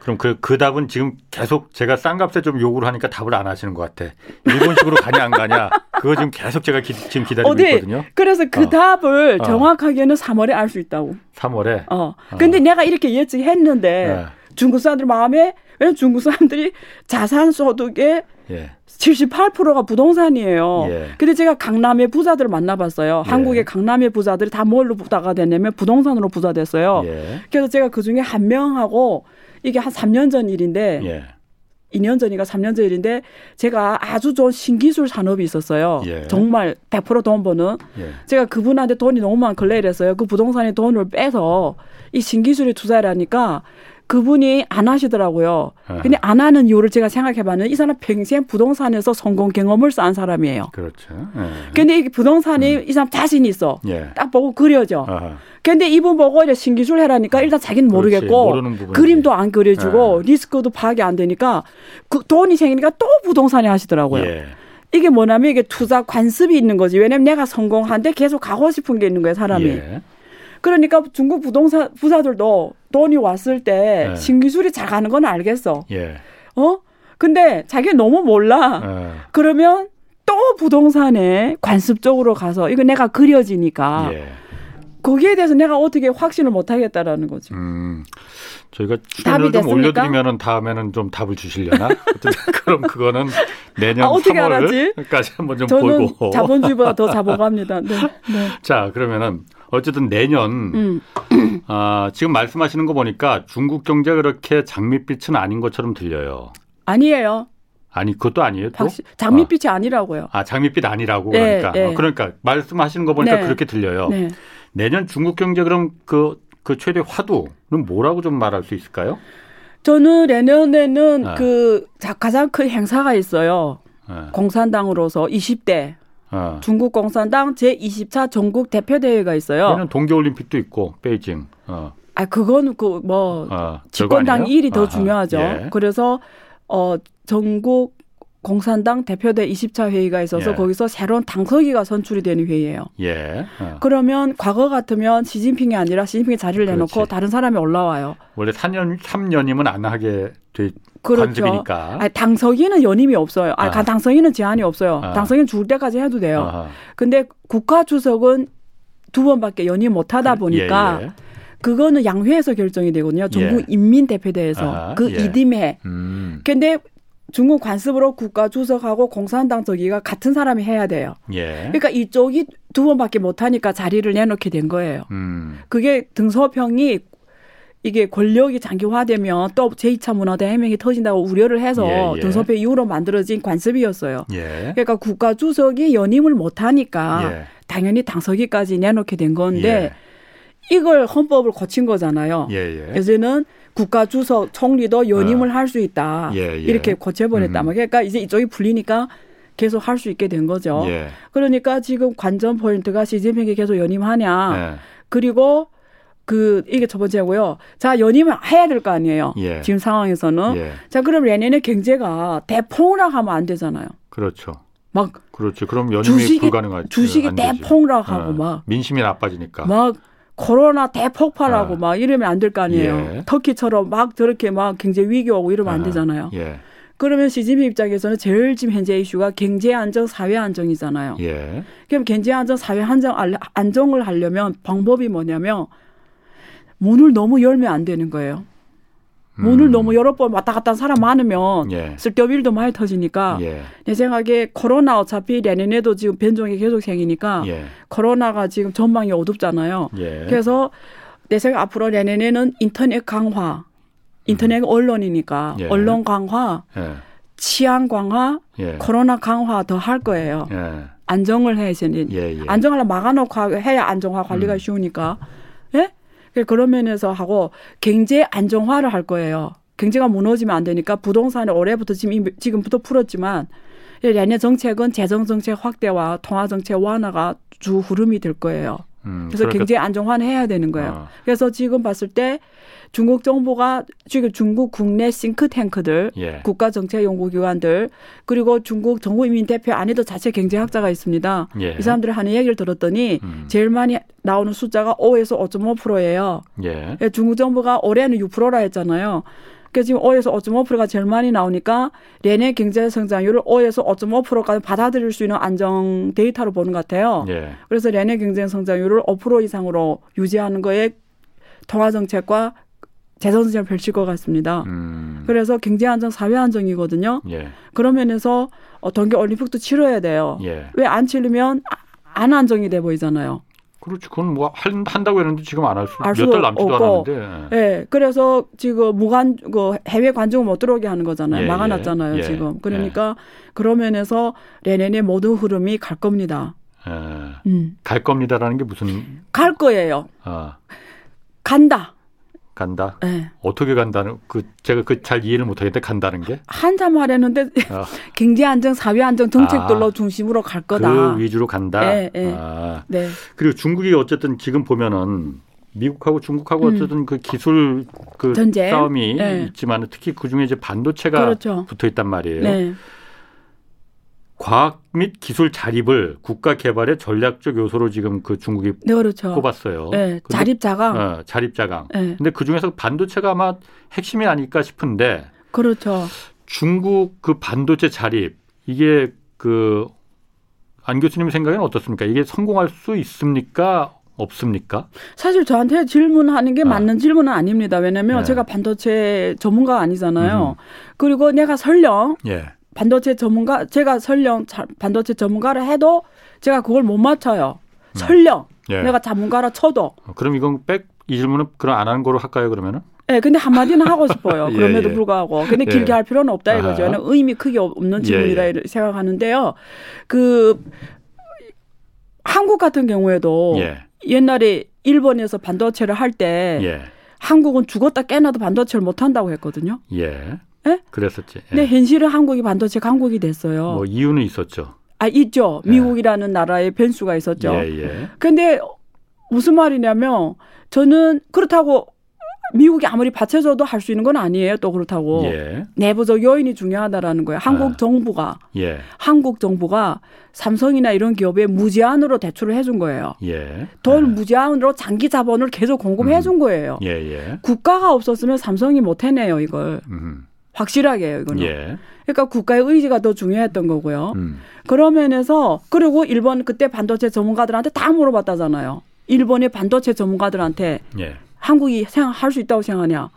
그럼 그, 그 답은 지금 계속 제가 싼 값에 좀 요구를 하니까 답을 안 하시는 것 같아. 일본식으로 가냐 안 가냐. 그거 지금 계속 제가 기, 지금 기다리고 어디? 있거든요. 그래서 그 어. 답을 어. 정확하게는 3월에 알 수 있다고. 3월에. 어. 근데 내가 이렇게 예측했는데 예. 중국 사람들 마음에 왜냐면 중국 사람들이 자산 소득의 예. 78%가 부동산이에요. 예. 근데 제가 강남의 부자들을 만나봤어요. 예. 한국의 강남의 부자들이 다 뭘로 부자가 됐냐면 부동산으로 부자 됐어요. 예. 그래서 제가 그 중에 한 명하고 이게 한 3년 전 일인데 예. 2년 전인가 3년 전 일인데 제가 아주 좋은 신기술 산업이 있었어요. 예. 정말 100%돈 버는. 예. 제가 그분한테 돈이 너무 많길래 이랬어요. 그 부동산에 돈을 빼서 이 신기술에 투자를 하니까 그분이 안 하시더라고요. 아하. 근데 안 하는 이유를 제가 생각해 봤는데 이 사람 평생 부동산에서 성공 경험을 쌓은 사람이에요. 그렇죠. 예. 근데 이 부동산이 이 사람 자신이 있어. 예. 딱 보고 그려져. 아하. 근데 이분 보고 이제 신기술 해라니까 일단 자기는. 모르겠고. 그림도 안 그려주고 예. 리스크도 파악이 안 되니까 그 돈이 생기니까 또 부동산에 하시더라고요. 예. 이게 뭐냐면 이게 투자 관습이 있는 거지. 왜냐면 내가 성공한데 계속 가고 싶은 게 있는 거예요, 사람이. 예. 그러니까 중국 부동산 부자들도 돈이 왔을 때 네. 신기술이 잘 가는 건 알겠어. 예. 어? 근데 자기가 너무 몰라. 어. 그러면 또 부동산에 관습적으로 가서 이거 내가 그려지니까 예. 거기에 대해서 내가 어떻게 확신을 못 하겠다라는 거죠. 음. 저희가 답이 좀? 올려드리면은 다음에는 좀 답을 주시려나? 그럼 그거는 내년 아, 어떻게 알았지? 3월까지 한번 좀 저는 보고. 자본주의보다 더 자본갑니다. 네. 네. 자 그러면은 어쨌든 내년 음. 아, 지금 말씀하시는 거 보니까 중국 경제 그렇게 장밋빛은 아닌 것처럼 들려요. 아니에요. 아니 그것도 아니에요. 또? 박시, 장밋빛이 아니라고요. 아 장밋빛 아니라고 네, 그러니까 네. 어, 그러니까 말씀하시는 거 보니까 네. 그렇게 들려요. 네. 내년 중국 경제 그럼 그, 그 최대 화두는 뭐라고 좀 말할 수 있을까요? 저는 내년에는 아. 그 자- 가장 큰 행사가 있어요. 어, 공산당으로서 20대 어. 중국 공산당 제20차 전국 대표 대회가 있어요. 내년 동계 올림픽도 있고 베이징. 어, 아 그거는 그뭐 어, 집권당? 일이 더 아하, 중요하죠. 예. 그래서 어 전국 공산당 대표대 20차 회의가 있어서 예. 거기서 새로운 당서기가 선출이 되는 회의예요. 예. 어. 그러면 과거 같으면 시진핑이 아니라 시진핑이 자리를 내놓고 그렇지. 다른 사람이 올라와요. 원래 4년 3년이면 안 하게 돼 그렇죠. 관습이니까. 아니, 당서기는 연임이 없어요. 아, 아. 당서기는 제한이 없어요. 아. 당서기는 죽을 때까지 해도 돼요. 아하. 근데 국가 주석은 두 번밖에 연임 못 하다 보니까 예, 예. 그거는 양회에서 결정이 되거든요. 전국 예. 인민대표대에서 그 예. 이듬해. 음. 근데 중국 관습으로 국가 주석하고 공산당 저기가 같은 사람이 해야 돼요. 예. 그러니까 이쪽이 두 번밖에 못 하니까 자리를 내놓게 된 거예요. 음. 그게 등서평이 이게 권력이 장기화되면 또 제2차 문화대 해명이 터진다고 우려를 해서 예, 예. 등서평 이후로 만들어진 관습이었어요. 예. 그러니까 국가 주석이 연임을 못 하니까 예. 당연히 당서기까지 내놓게 된 건데 예. 이걸 헌법을 고친 거잖아요. 예, 예. 그래서는 국가 주석 총리도 연임을 할수 있다. 예, 예. 이렇게 고쳐버렸다. 음. 그러니까 이제 이쪽이 풀리니까 계속 할 수 있게 된 거죠. 예. 그러니까 지금 관전 포인트가 시진핑이 계속 연임하냐. 예. 그리고 그 이게 첫 번째고요. 자 연임을 해야 될 거 아니에요. 예. 지금 상황에서는. 예. 자 그럼 내년에 경제가 대폭락하면 안 되잖아요. 그렇죠. 막 그렇죠. 그럼 연임이 주식이 불가능하지. 주식이. 대폭락하고 어. 막 민심이 나빠지니까. 막 코로나 대폭발하고 아. 막 이러면 안 될 거 아니에요. 예. 터키처럼 막 저렇게 막 경제 위기 오고 이러면 안 아, 되잖아요. 예. 그러면 시진핑 입장에서는 제일 지금 현재 이슈가 경제 안정, 사회 안정이잖아요. 예. 그럼 경제 안정, 사회 안정 안정을 하려면 방법이 뭐냐면 문을 너무 열면 안 되는 거예요. 문을 음. 너무 여러 번 왔다 갔다 하는 사람 많으면 예. 쓸데없이 일도 많이 터지니까 예. 내 생각에 코로나 어차피 내년에도 지금 변종이 계속 생기니까 예. 코로나가 지금 전망이 어둡잖아요. 예. 그래서 내 생각 앞으로 내년에는 인터넷 강화 인터넷 언론이니까 예. 언론 강화, 예. 치안 강화, 예. 코로나 강화 더 할 거예요. 예. 안정을 해야지. 안정을 막아놓고 해야 안정화 관리가 음. 쉬우니까. 예? 그 그런 면에서 하고 경제 안정화를 할 거예요. 경제가 무너지면 안 되니까 부동산을 올해부터 지금 지금부터 풀었지만 내년 정책은 재정 정책 확대와 통화 정책 완화가 주 흐름이 될 거예요. 음, 그래서 그러니까, 경제 안정화는 해야 되는 거예요. 어. 그래서 지금 봤을 때 중국 정부가 지금 중국 국내 싱크탱크들, 예. 국가정책연구기관들, 그리고 중국 정부이민 대표 안에도 자체 경제학자가 있습니다. 예. 이 사람들이 하는 얘기를 들었더니 음. 제일 많이 나오는 숫자가 5에서 5.5%예요. 예. 예. 중국 정부가 올해는 6%라 했잖아요. 그러니까 지금 5에서 5.5%가 제일 많이 나오니까 내내 경제 성장률을 5에서 5.5%까지 받아들일 수 있는 안정 데이터로 보는 것 같아요. 예. 그래서 내내 경제 성장률을 5% 이상으로 유지하는 거에 통화 정책과 재정 정책을 펼칠 것 같습니다. 음. 그래서 경제 안정, 사회 안정이거든요. 예. 그런 면에서 어, 동계 올림픽도 치러야 돼요. 예. 왜안 치르면 안 안정이 돼 보이잖아요. 그렇지. 그건 뭐 한, 한다고 했는데 지금 안 할 수, 몇달 남지도 없고. 않았는데. 예. 네. 그래서 지금 무관, 그 해외 관중을 못 들어오게 하는 거잖아요. 예, 막아놨잖아요, 예, 지금. 그러니까 예. 그런 면에서 내년에 모든 흐름이 갈 겁니다. 예. 음. 갈 겁니다라는 게 무슨. 갈 거예요. 아. 간다. 간다. 네. 어떻게 간다는 그 제가 그 잘 이해를 못하겠는데 간다는 게 한참 하려는데 어. 경제 안정, 사회 안정 정책들로 아, 중심으로 갈 거다. 그 위주로 간다. 네, 네. 아. 네. 그리고 중국이 어쨌든 지금 보면은 미국하고 중국하고 음. 어쨌든 그 기술 그 전쟁? 싸움이 네. 있지만 특히 그 중에 이제 반도체가 그렇죠. 붙어 있단 말이에요. 네. 과학 및 기술 자립을 국가 개발의 전략적 요소로 지금 그 중국이 네, 그렇죠. 꼽았어요. 네, 자립 자강. 어, 자립 자강. 네. 근데 그 중에서 반도체가 아마 핵심이 아닐까 싶은데. 그렇죠. 중국 그 반도체 자립 이게 그 안 교수님 생각에는 어떻습니까? 이게 성공할 수 있습니까? 없습니까? 사실 저한테 질문하는 게 아. 맞는 질문은 아닙니다. 왜냐하면 네. 제가 반도체 전문가가 아니잖아요. 음. 그리고 내가 설령 예. 반도체 전문가 제가 설령 반도체 전문가를 해도 제가 그걸 못 맞춰요. 네. 설령 예. 내가 전문가라 쳐도. 어, 그럼 이건 백 이 질문은 그럼 안 하는 거로 할까요 그러면은? 네, 근데 한마디는 하고 싶어요. 예, 그럼에도 예, 불구하고. 근데 예. 길게 할 필요는 없다 이거죠. 아. 의미 크게 없는 질문이라 예, 예. 생각하는데요. 그 한국 같은 경우에도 옛날에 일본에서 반도체를 할때 한국은 죽었다 깨나도 반도체를 못 한다고 했거든요. 예. 예? 그랬었지. 예. 근데 현실은 한국이 반도체 강국이 됐어요. 뭐 이유는 있었죠. 아 있죠. 예. 미국이라는 나라의 변수가 있었죠. 예, 예. 근데 무슨 말이냐면 저는 그렇다고 미국이 아무리 받쳐줘도 할 수 있는 건 아니에요. 또 그렇다고 예. 내부적 요인이 중요하다라는 거예요. 한국 아. 정부가 예. 한국 정부가 삼성이나 이런 기업에 무제한으로 대출을 해준 거예요. 예. 돈 예. 무제한으로 장기 자본을 계속 공급해 준 음. 거예요. 예, 국가가 없었으면 삼성이 못 해내요 이걸. 음. 확실하게 해요, 이거는. 예. 그러니까 국가의 의지가 더 중요했던 거고요. 음. 그런 면에서 그리고 일본 그때 반도체 전문가들한테 다 물어봤다잖아요. 일본의 반도체 전문가들한테 예. 한국이 생각할 수 있다고 생각하냐?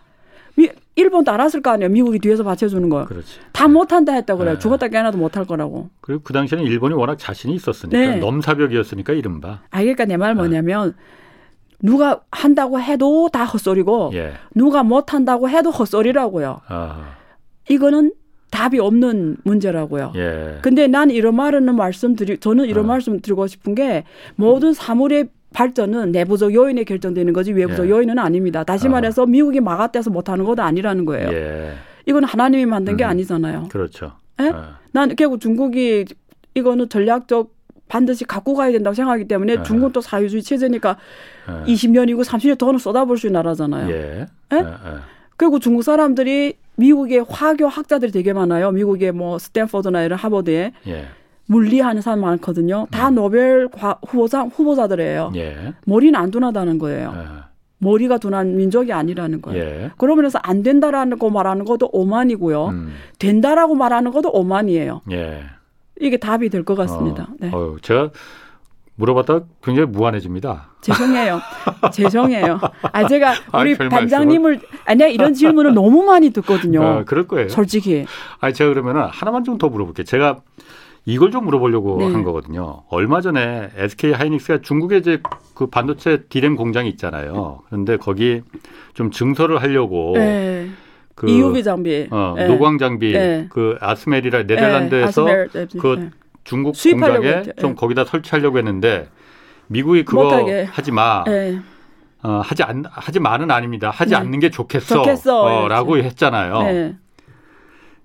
미, 일본도 알았을 거 아니에요. 미국이 뒤에서 받쳐주는 걸. 그렇지. 다 못한다 했다 그래요. 네. 죽었다 깨어나도 못할 거라고. 그리고 그 당시에는 일본이 워낙 자신이 있었으니까 네. 넘사벽이었으니까 이른바. 아 그러니까 내 말 뭐냐면 네. 누가 한다고 해도 다 헛소리고 예. 누가 못한다고 해도 헛소리라고요. 아. 이거는 답이 없는 문제라고요. 예. 근데 난 이런 말은 말씀드리 저는 이런 어. 말씀 드리고 싶은 게 모든 사물의 발전은 내부적 요인에 결정되는 거지 외부적 예. 요인은 아닙니다. 다시 어. 말해서 미국이 막아떼서 못하는 것도 아니라는 거예요. 예. 이건 하나님이 만든 게 음. 아니잖아요. 그렇죠. 예? 어. 난 결국 중국이 이거는 전략적 반드시 갖고 가야 된다고 생각하기 때문에 예. 중국도 사회주의 체제니까 20년이고 예. 30년 돈을 쏟아볼 수 있는 나라잖아요. 예? 예? 예 그리고 중국 사람들이 미국의 화교 학자들이 되게 많아요. 미국의 뭐 스탠퍼드나 이런 하버드에 예. 물리하는 사람 많거든요. 다 음. 노벨 과, 후보자 후보자들이에요. 예. 머리는 안 둔하다는 거예요. 예. 머리가 둔한 민족이 아니라는 거예요. 예. 그러면서 안 된다라는 거 말하는 것도 오만이고요. 음. 된다라고 말하는 것도 오만이에요. 예. 이게 답이 될 것 같습니다. 어, 네. 어, 제가 물어봤다 굉장히 무한해집니다. 죄송해요. 죄송해요. 아 제가 우리 아, 반장님을 아니야 이런 질문을 너무 많이 듣거든요. 아, 그럴 거예요. 솔직히. 아 제가 그러면은 하나만 좀 더 물어볼게요. 제가 이걸 좀 물어보려고 네. 한 거거든요. 얼마 전에 SK 하이닉스가 중국에 이제 그 반도체 디램 공장이 있잖아요. 그런데 거기 좀 증설을 하려고 네. 그 EUV 장비, 어, 네. 노광 장비, 네. 그 아스멜이라 네덜란드에서 네. 아스멜, 그 중국 공장에 좀 거기다 설치하려고 했는데 미국이 그거 못하게. 하지 마. 어, 하지 않 하지 마는 아닙니다. 하지 않는 게 좋겠어라고 어, 했잖아요.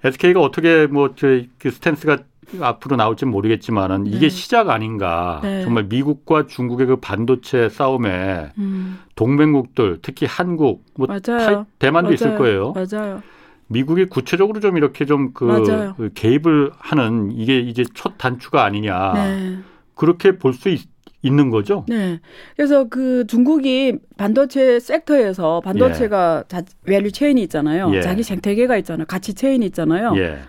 SK가 어떻게 뭐저그 스탠스가 앞으로 나올지 모르겠지만은 이게 네. 시작 아닌가. 네. 정말 미국과 중국의 그 반도체 싸움에 음. 동맹국들 특히 한국 뭐 타, 대만도 맞아요. 있을 거예요. 맞아요. 미국이 구체적으로 좀 이렇게 좀그 그 개입을 하는 이게 이제 첫 단추가 아니냐. 네. 그렇게 볼 수 있는 거죠. 네. 그래서 그 중국이 반도체 sector에서 반도체가 예. 자, value chain이 있잖아요. 예. 자기 생태계가 있잖아요. 가치 chain이 있잖아요. 예.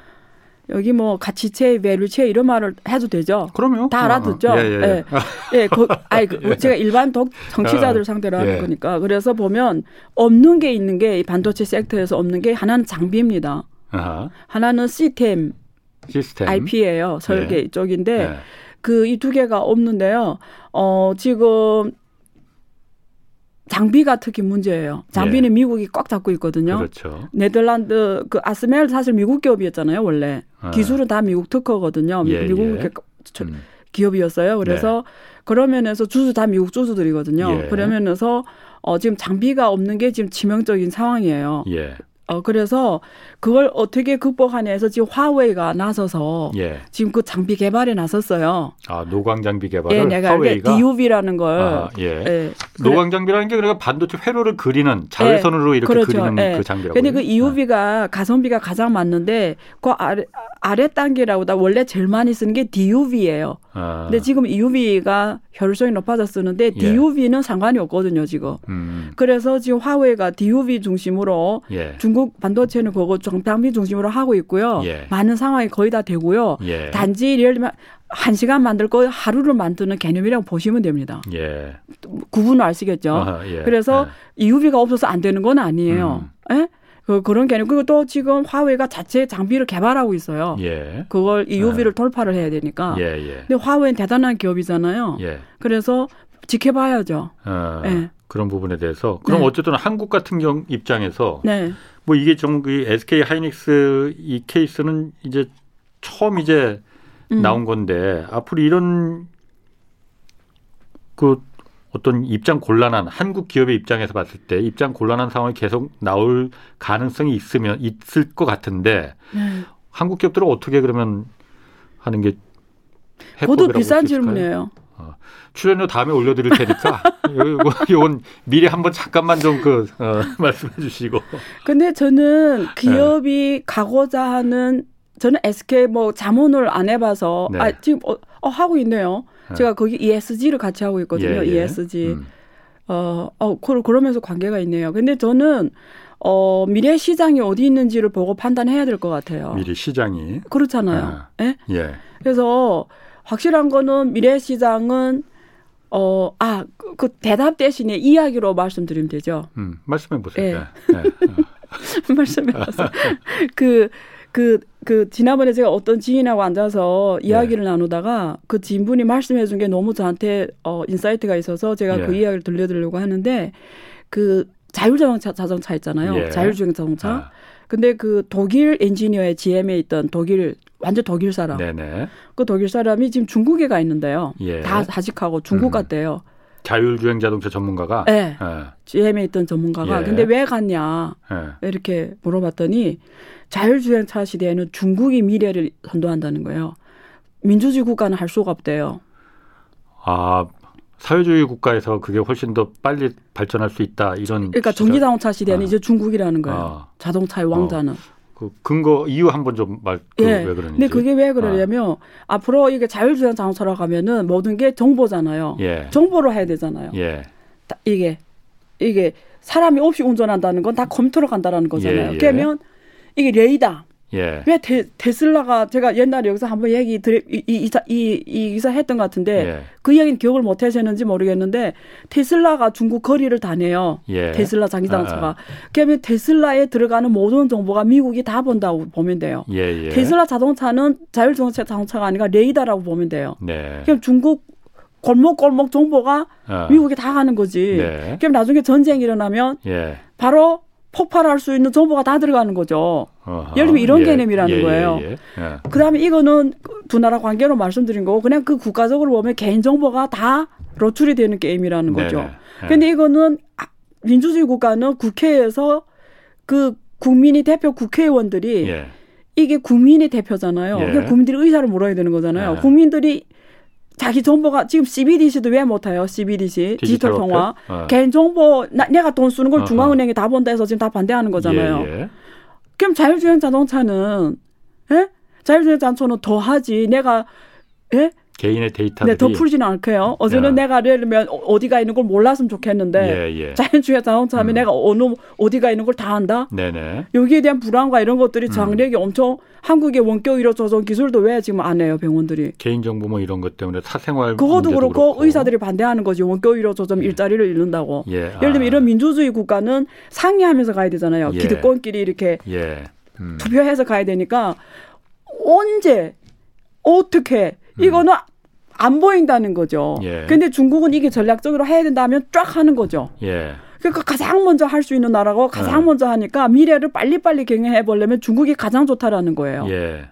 여기 뭐 가치체, value chain 이런 말을 해도 되죠. 그럼요. 다 알아듣죠. 어, 예, 예. 예. 예 그, 아니, 그, 제가 일반 독, 청취자들 어, 상대로 하는 예. 거니까. 그래서 보면 없는 게 있는 게이 반도체 sector에서 없는 게 하나는 장비입니다. 아하. 하나는 시스템, 시스템. IP예요. 설계 예. 쪽인데 예. 그이 두 개가 없는데요. 어, 지금 장비가 특히 문제예요. 장비는 예. 미국이 꽉 잡고 있거든요. 그렇죠. 네덜란드 그 아스멜 사실 미국 기업이었잖아요, 원래. 아. 기술은 다 미국 특허거든요. 예, 미국 예. 음. 기업이었어요. 그래서 네. 그런 면에서 주주 다 미국 주주들이거든요. 예. 그런 면에서 어 지금 장비가 없는 게 지금 치명적인 상황이에요. 예. 어 그래서 그걸 어떻게 극복하냐 해서 지금 화웨이가 나서서 예. 지금 그 장비 개발에 나섰어요. 아 노광 장비 개발을 예, 내가 화웨이가 DUV라는 걸 아, 예. 예. 노광 장비라는 게 그러니까 반도체 회로를 그리는 자외선으로 예. 이렇게 그렇죠. 그리는 예. 그 장비라고. 근데 그 EUV가 아. 가성비가 가장 맞는데 그 아래 아래 단계라고 다 원래 제일 많이 쓰는 게 DUV예요. 아. 근데 지금 EUV가 효율성이 높아져 쓰는데 DUV는 예. 상관이 없거든요, 지금. 음. 그래서 지금 화웨이가 DUV 중심으로 예. 중국 반도체는 그거 정방비 중심으로 하고 있고요. 예. 많은 상황이 거의 다 되고요. 예. 단지 예를 들면 한 시간 만들 거 하루를 만드는 개념이라고 보시면 됩니다. 예. 구분을 아시겠죠? 아하, 그래서 EUV가 없어서 안 되는 건 아니에요. 음. 예? 그, 그런 개념. 그리고 또 지금 화웨이가 자체 장비를 개발하고 있어요. 예. 그걸 EUV를 아. 돌파를 해야 되니까. 예, 예. 근데 화웨이는 대단한 기업이잖아요. 예. 그래서 지켜봐야죠. 아, 예. 그런 부분에 대해서. 그럼 네. 어쨌든 한국 같은 경 입장에서 네. 뭐 이게 좀그 SK 하이닉스 이 케이스는 이제 처음 이제 음. 나온 건데 앞으로 이런 그 어떤 입장 곤란한 한국 기업의 입장에서 봤을 때 입장 곤란한 상황이 계속 나올 가능성이 있으면 있을 것 같은데 네. 한국 기업들은 어떻게 그러면 하는 게 그것도 비싼 질문이에요. 어, 출연료 다음에 올려드릴 테니까 요건 미리 한번 잠깐만 좀그 어, 말씀해 주시고. 근데 저는 기업이 네. 가고자 하는 저는 SK 뭐 자문을 안 해봐서 네. 아 지금 어, 어, 하고 있네요. 네. 제가 거기 ESG를 같이 하고 있거든요. 예, 예. ESG. 음. 어, 어, 그러면서 관계가 있네요. 근데 저는 어, 미래 시장이 어디 있는지를 보고 판단해야 될 것 같아요. 미래 시장이 그렇잖아요. 아, 예? 예. 그래서 확실한 거는 미래 시장은 어, 아, 그, 그 대답 대신에 이야기로 말씀드리면 되죠. 음, 말씀해 보세요. 예. 네. 네. 말씀해 보세요. 그, 그, 그, 지난번에 제가 어떤 지인하고 앉아서 이야기를 네. 나누다가 그 지인분이 말씀해 준 게 너무 저한테 어, insight가 있어서 제가 그 예. 이야기를 들려드리려고 하는데 그 자율자동차 자동차 있잖아요. 예. 자율주행 자동차. 아. 근데 그 독일 엔지니어의 GM에 있던 독일 완전 독일 사람. 네네. 그 독일 사람이 지금 중국에 가 있는데요. 예. 다 사직하고 중국 음. 갔대요. 자율주행 자동차 전문가가? 네. 네. GM에 있던 전문가가. 예. 근데 왜 갔냐? 예. 이렇게 물어봤더니 자율주행차 시대에는 중국이 미래를 선도한다는 거예요. 민주주의 국가는 할 수가 없대요. 아, 사회주의 국가에서 그게 훨씬 더 빨리 발전할 수 있다 이런. 그러니까 전기 자동차 시대는 아. 이제 중국이라는 거예요. 아. 자동차의 왕자는. 어. 그 근거 이유 한번 좀 말. 그 예. 왜 그러는지. 근데 그게 왜 그러냐면 아. 앞으로 이게 자율주행 자동차로 가면은 모든 게 정보잖아요. 예. 정보로 해야 되잖아요. 예. 이게 이게 사람이 없이 운전한다는 건 다 컴퓨터로 간다라는 거잖아요. 예, 예. 그러면 이게 레이다. 예. 왜 테, 테슬라가 제가 옛날에 여기서 한번 얘기 드리, 이, 이, 이, 이 기사 했던 것 같은데 예. 그 이야기는 기억을 못 하시는지 모르겠는데 테슬라가 중국 거리를 다녀요. 예. 테슬라 장기자동차가. 아, 아. 그러면 테슬라에 들어가는 모든 정보가 미국이 다 본다고 보면 돼요. 예, 예. 테슬라 자동차는 자율주행차 자동차가 아니라 레이더라고 보면 돼요. 네. 그럼 중국 골목골목 정보가 아. 미국에 다 가는 거지. 네. 그럼 나중에 전쟁이 일어나면 예. 바로 폭발할 수 있는 정보가 다 들어가는 거죠. 어허. 예를 들면 이런 예, 개념이라는 예, 예 거예요. 예, 예, 그다음에 이거는 두 나라 관계로 말씀드린 거고 그냥 그 국가적으로 보면 개인 정보가 다 노출이 되는 게임이라는 거죠. 네네. 네. 근데 이거는 아, 민주주의 국가는 국회에서 그 국민이 대표 국회의원들이 예. 이게 국민의 대표잖아요. 예. 그러니까 국민들이 의사를 물어야 되는 거잖아요. 예. 국민들이 자기 정보가 지금 CBDC도 왜 못해요? CBDC 디지털, 통화 어. 개인 정보 나, 내가 돈 쓰는 걸 중앙은행이 다 본다 해서 지금 다 반대하는 거잖아요. 예, 예. 그럼 자율주행 자동차는 예? 자율주행 자동차는 더 하지. 내가 예? 개인의 데이터들이 네, 더 풀지는 않고요. 어제는 야. 내가 예를 들면 어디가 있는 걸 몰랐으면 좋겠는데 예, 예. 자연주의 자동차 하면 음. 내가 어느 어디가 있는 걸 다 안다. 네네. 여기에 대한 불안과 이런 것들이 음. 장력이 음. 엄청 한국의 원격 의료 조정 기술도 왜 지금 안 해요 병원들이? 개인 정보 뭐 이런 것 때문에 사생활 그것도 그렇고, 그렇고, 의사들이 반대하는 거지 원격 의료 조정 예. 일자리를 잃는다고. 예. 예를 들면 아. 이런 민주주의 국가는 상의하면서 가야 되잖아요. 예. 기득권끼리 이렇게 예. 음. 투표해서 가야 되니까 언제 어떻게 음. 이거는 안 보인다는 거죠. 예. 근데 중국은 이게 전략적으로 해야 된다면 쫙 하는 거죠. 예. 그러니까 가장 먼저 할 수 있는 나라고 가장 예. 먼저 하니까 미래를 빨리빨리 경영해 보려면 중국이 가장 좋다라는 거예요. 예.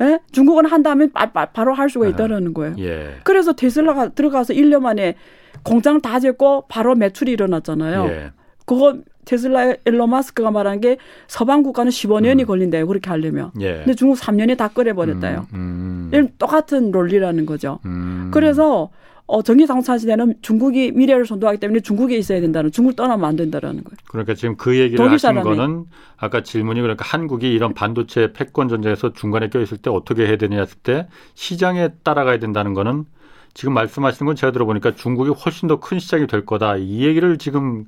예? 중국은 한다면 바, 로할 수가 있다라는 거예요. 예. 그래서 테슬라가 들어가서 1년 만에 공장 다 짓고 바로 매출이 일어났잖아요. 예. 그거 테슬라 일론 마스크가 말한 게 서방 국가는 15년이 음. 걸린대요. 그렇게 하려면. 예. 근데 중국 3년에 다 끓여버렸다요. 음, 음. 똑같은 논리라는 거죠. 음. 그래서 어, 정기상차 시대는 중국이 미래를 선도하기 때문에 중국에 있어야 된다는 중국을 떠나면 안 된다라는 거예요. 그러니까 지금 그 얘기를 하신 사람이. 거는 아까 질문이 그러니까 한국이 이런 반도체 패권 전쟁에서 중간에 껴있을 때 어떻게 해야 되느냐 했을 때 시장에 따라가야 된다는 거는 지금 말씀하시는 건 제가 들어보니까 중국이 훨씬 더 큰 시장이 될 거다. 이 얘기를 지금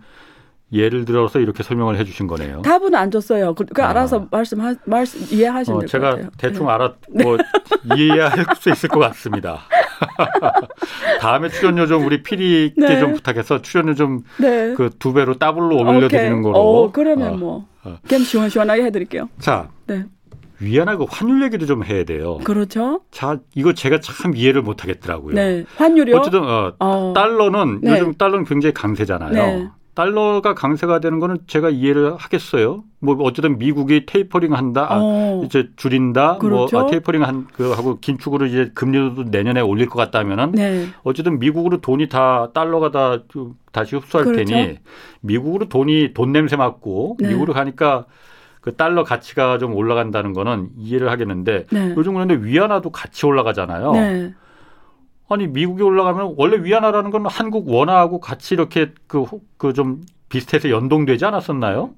예를 들어서 이렇게 설명을 해주신 거네요. 답은 안 줬어요. 그, 그 아. 알아서 말씀 말씀 이해하시면 어. 제가 대충 네. 알아 뭐 이해할 수 있을 것 같습니다. 다음에 출연료 좀 우리 피디께 네. 좀 부탁해서 출연료 좀 그 두 네. 배로 더블로 올려드리는 거로. 어, 그러면 어, 뭐 어. 그냥 시원시원하게 해드릴게요. 자, 네. 위안화 그 환율 얘기도 좀 해야 돼요. 그렇죠. 자, 이거 제가 참 이해를 못 하겠더라고요. 네. 환율이요? 어쨌든 어, 어. 달러는 네. 요즘 달러는 굉장히 강세잖아요. 네. 달러가 강세가 되는 거는 제가 이해를 하겠어요. 뭐 어쨌든 미국이 테이퍼링 한다, 아, 어. 이제 줄인다, 뭐 그렇죠. 뭐 아, 테이퍼링 한 그 하고 긴축으로 이제 금리도 내년에 올릴 것 같다면은 네. 어쨌든 미국으로 돈이 다 달러가 다 다시 흡수할 그렇죠. 테니 미국으로 돈이 돈 냄새 맡고 네. 미국으로 가니까 그 달러 가치가 좀 올라간다는 거는 이해를 하겠는데 네. 요즘 그런데 위안화도 같이 올라가잖아요. 네. 아니 미국이 올라가면 원래 위안화라는 건 한국 원화하고 같이 이렇게 그 그 좀 비슷해서 연동되지 않았었나요?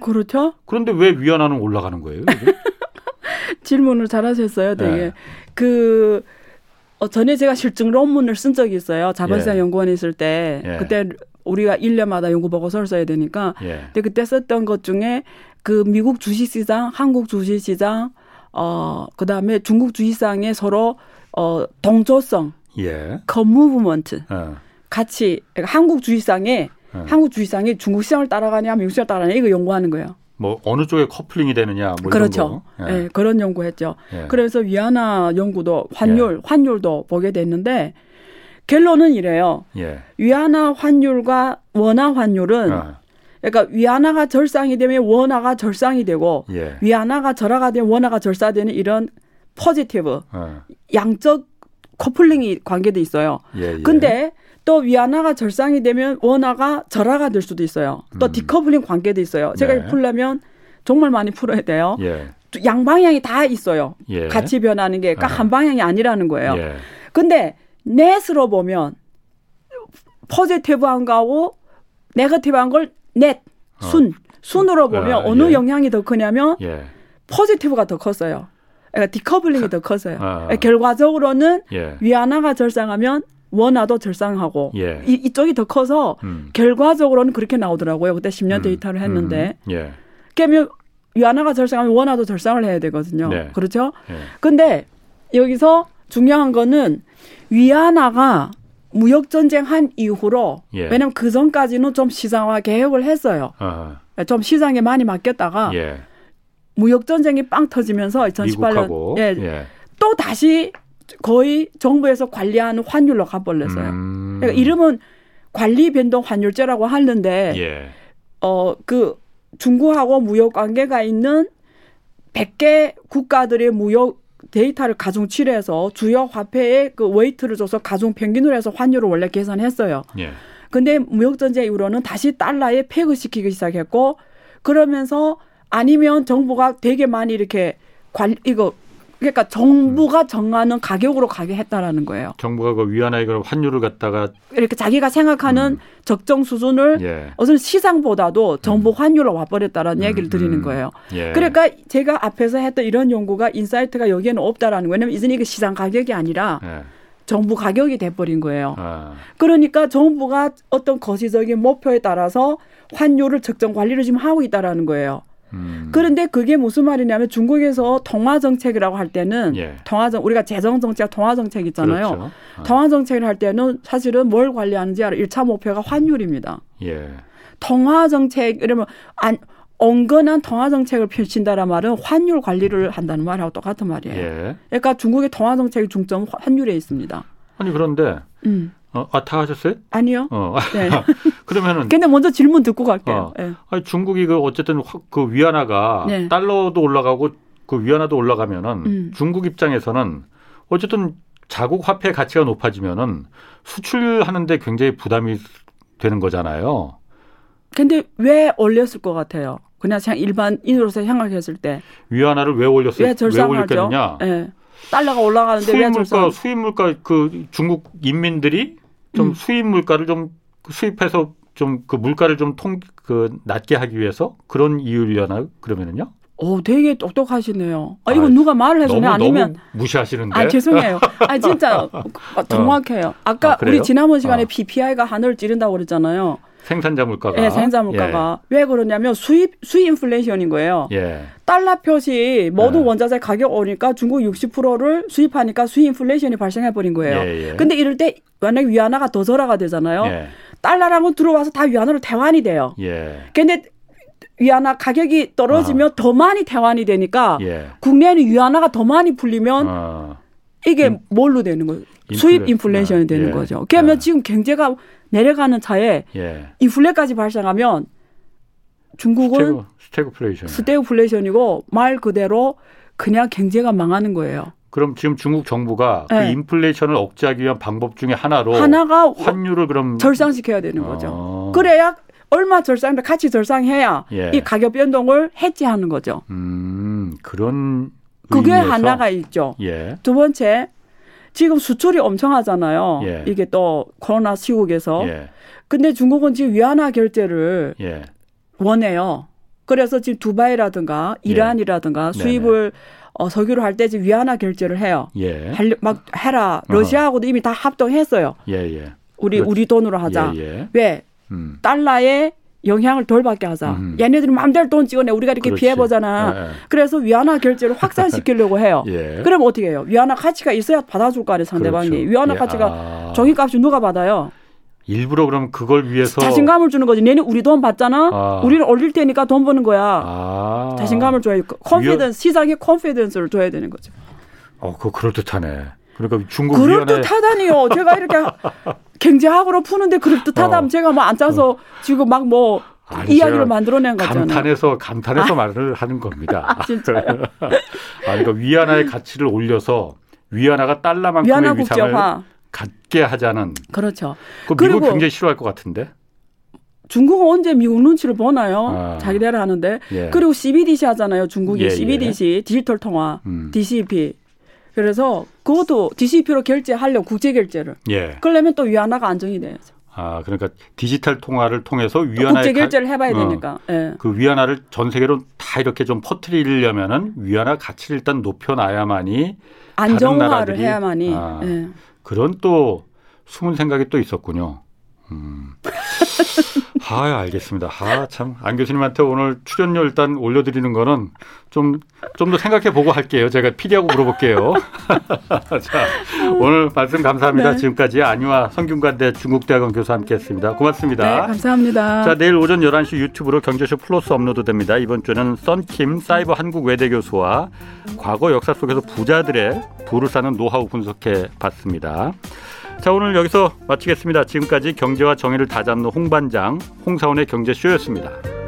그렇죠. 그런데 왜 위안화는 올라가는 거예요? 질문을 잘하셨어요, 되게. 네. 그 어, 전에 제가 실증 논문을 쓴 적이 있어요. 자본시장 예. 연구원에 있을 때 예. 그때 우리가 1년마다 연구 보고서를 써야 되니까. 예. 근데 그때 썼던 것 중에 그 미국 주식시장, 한국 주식시장, 어 그다음에 중국 주식시장에 서로 어 동조성 예. co-movement 어. 같이 한국 주식시장에 어. 한국 주식시장이 중국 시장을 따라가냐 미국 시장을 따라가냐 이거 연구하는 거예요. 뭐 어느 쪽에 coupling이 되느냐 뭐 그렇죠. 예. 네, 그런 연구했죠. 예. 그래서 위안화 연구도 환율 예. 환율도 보게 됐는데 결론은 이래요. 예. 위안화 환율과 원화 환율은 어. 그러니까 위안화가 절상이 되면 원화가 절상이 되고 예. 위안화가 절하가 되면 원화가 절하되는 이런 positive 어. 양적 coupling의 관계돼 있어요. 예, 예. 근데 또 위안화가 절상이 되면 원화가 절하가 될 수도 있어요. 또 음. 디커플링 관계도 있어요. 제가 네. 풀려면 정말 많이 풀어야 돼요. 예. 양방향이 다 있어요. 예. 같이 변하는 게, 그러니까 아. 한 방향이 아니라는 거예요. 예. 근데 net으로 보면 positive한 거하고 negative한 걸 net, 어. 순, 어. 순으로 보면 아, 어느 예. 영향이 더 크냐면 예. positive가 더 컸어요. 그러니까 decoupling이 더 커서요. 아. 그러니까 결과적으로는 예. 위안화가 절상하면 원화도 절상하고 예. 이, 이쪽이 더 커서 음. 결과적으로는 그렇게 나오더라고요. 그때 10년 음. 데이터를 했는데. 음. 예. 그러면 위안화가 절상하면 원화도 절상을 해야 되거든요. 네. 그렇죠? 예. 근데 여기서 중요한 거는 위안화가 무역 전쟁 한 이후로 예. 왜냐면 그 전까지는 좀 시장화 개혁을 했어요. 어허. 좀 시장에 많이 맡겼다가 예. 무역 전쟁이 빵 터지면서 2018년 예, 예. 또 다시 거의 정부에서 관리하는 환율로 가버렸어요. 음. 그러니까 이름은 관리 변동 환율제라고 하는데 예. 어 그 중국하고 무역 관계가 있는 100개 국가들의 무역 데이터를 가중 처리해서 주요 화폐의 그 weight를 줘서 가중 평균으로 해서 환율을 원래 계산했어요. 예. 근데 무역 전쟁 이후로는 다시 달러에 peg시키기 시작했고 그러면서 아니면 정부가 되게 많이 이렇게 관 이거 그러니까 정부가 정하는 가격으로 가게 했다라는 거예요. 정부가 그 위안화의 그런 환율을 갖다가 이렇게 자기가 생각하는 음. 적정 수준을 예. 어떤 시장보다도 정부 음. 환율로 와버렸다라는 음. 얘기를 드리는 음. 거예요. 예. 그러니까 제가 앞에서 했던 이런 연구가 insight가 여기에는 없다라는 거예요. 왜냐면 이제 이게 시장 가격이 아니라 예. 정부 가격이 돼버린 거예요. 아. 그러니까 정부가 어떤 거시적인 목표에 따라서 환율을 적정 관리를 지금 하고 있다라는 거예요. 음. 그런데 그게 무슨 말이냐면 중국에서 통화 정책이라고 할 때는 예. 통화 정 우리가 재정 정책, 통화 정책 있잖아요. 그렇죠. 아. 통화 정책을 할 때는 사실은 뭘 관리하는지 알아. 1차 목표가 환율입니다. 예. 통화 정책 이러면 안 온건한 통화 정책을 펼친다란 말은 환율 관리를 한다는 말하고 똑같은 말이에요. 예. 그러니까 중국의 통화 정책의 중점 환율에 있습니다. 아니 그런데 음. 어, 아, 다 하셨어요? 아니요. 어. 네. 그러면은. 근데 먼저 질문 듣고 갈게요. 어. 네. 아니, 중국이 그 어쨌든 그 위안화가 네. 달러도 올라가고 그 위안화도 올라가면은 음. 중국 입장에서는 어쨌든 자국 화폐 가치가 높아지면은 수출하는데 굉장히 부담이 되는 거잖아요. 근데 왜 올렸을 것 같아요? 그냥 일반인으로서 생각했을 때. 위안화를 왜 올렸어요? 왜, 왜 올렸겠느냐? 네. 달러가 올라가는데 수입 물가 수입 물가 그 중국 인민들이 좀 음. 수입 물가를 좀 수입해서 좀 그 물가를 좀 통 그 낮게 하기 위해서 그런 이유려나 그러면은요? 오, 되게 똑똑하시네요. 아, 이거 아, 누가 말을 해주네 아니면 무시하시는데. 아, 죄송해요. 아, 진짜 어, 정확해요. 아까 아, 우리 지난번 시간에 어. PPI가 하늘을 찌른다고 그랬잖아요. 생산자 물가가. 네, 생산자 물가가. 예. 왜 그러냐면 수입 수입 인플레이션인 거예요. 예. 달러 표시 모든 예. 원자재 가격 오니까 중국 60%를 수입하니까 수입 인플레이션이 발생해 버린 거예요. 예, 예. 근데 이럴 때 만약 위안화가 더 절하가 되잖아요. 예. 달러랑은 들어와서 다 위안화로 대환이 돼요. 예. 근데 위안화 가격이 떨어지면 아. 더 많이 대환이 되니까 예. 국내에는 위안화가 더 많이 풀리면 아. 이게 인, 뭘로 되는 거예요? 인플레, 수입 인플레이션이 되는 예. 거죠. 그러면 지금 경제가 내려가는 차에 예. 인플레까지 발생하면 중국은 스태그, 플레이션 스태그플레이션이고 말 그대로 그냥 경제가 망하는 거예요. 그럼 지금 중국 정부가 네. 그 인플레이션을 억제하기 위한 방법 중에 하나로 하나가 환율을 그럼 절상시켜야 되는 거죠. 아. 그래야 얼마 절상인데 같이 절상해야 예. 이 가격 변동을 해지하는 거죠. 음, 그런 그게 의미에서? 하나가 있죠. 예. 두 번째 지금 수출이 엄청 하잖아요. 예. 이게 또 코로나 시국에서. 예. 근데 중국은 지금 위안화 결제를 예. 원해요. 그래서 지금 두바이라든가 예. 이란이라든가 수입을 어, 석유를 할 때 지금 위안화 결제를 해요. 예. 할, 막 해라. 러시아하고도 이미 다 합동했어요. 예, 예. 우리 그렇지. 우리 돈으로 하자. 왜? 음. 달러에 영향을 덜 받게 하자. 음. 얘네들이 마음대로 돈 찍어내. 우리가 이렇게 피해 보잖아. 예, 예. 그래서 위안화 결제를 확산시키려고 해요. 예. 그럼 어떻게 해요? 위안화 가치가 있어야 받아줄 거 아니에요, 상대방이. 그렇죠. 위안화 예. 가치가 아. 종이값이 누가 받아요? 일부러 그럼 그걸 위해서 자신감을 주는 거지. 얘는 우리 돈 받잖아. 아. 우리를 올릴 테니까 돈 버는 거야. 아. 자신감을 줘야 confidence 시장에 confidence를 줘야 되는 거죠. 어, 그거 그럴 듯하네. 그러니까 중국 그럴 듯하다니요. 제가 이렇게 경제학으로 푸는데 그럴 듯하다면 어. 제가 뭐 앉아서 어. 지금 막 뭐 이야기를 만들어낸 거잖아요. 감탄해서 감탄해서 아. 말을 하는 겁니다. 아, 진짜요? 아, 그러니까 위안화의 가치를 올려서 위안화가 달러만큼의 위안화 위상을 갖게 하자는. 그렇죠. 그 미국 굉장히 싫어할 것 같은데. 중국은 언제 미국 눈치를 보나요? 아. 자기대로 하는데. 예. 그리고 CBDC 하잖아요. 중국이 예, CBDC 예. 디지털 통화 음. DCP. 그래서 그것도 DCP로 결제하려고 국제 결제를. 예. 그러려면 또 위안화가 안정이 돼야죠. 아, 그러니까 디지털 통화를 통해서 위안화 국제 결제를 해 봐야 어, 되니까. 예. 그 위안화를 전 세계로 다 이렇게 좀 퍼뜨리려면은 위안화 가치를 일단 높여 놔야만이 안정화를 해야만이. 아, 예. 그런 또 숨은 생각이 또 있었군요. 음. 아, 알겠습니다. 아, 참. 안 교수님한테 오늘 출연료 일단 올려드리는 거는 좀, 좀 더 생각해 보고 할게요. 제가 피디하고 물어볼게요. 자, 오늘 말씀 감사합니다. 네. 지금까지 안유아 성균관대 중국대학원 교수 함께 했습니다. 고맙습니다. 네, 감사합니다. 자, 내일 오전 11시 유튜브로 경제쇼 플러스 업로드 됩니다. 이번 주는 썬킴 사이버 한국 외대 교수와 과거 역사 속에서 부자들의 부를 쌓는 노하우 분석해 봤습니다. 자 오늘 여기서 마치겠습니다. 지금까지 경제와 정의를 다잡는 홍반장 홍사원의 경제쇼였습니다.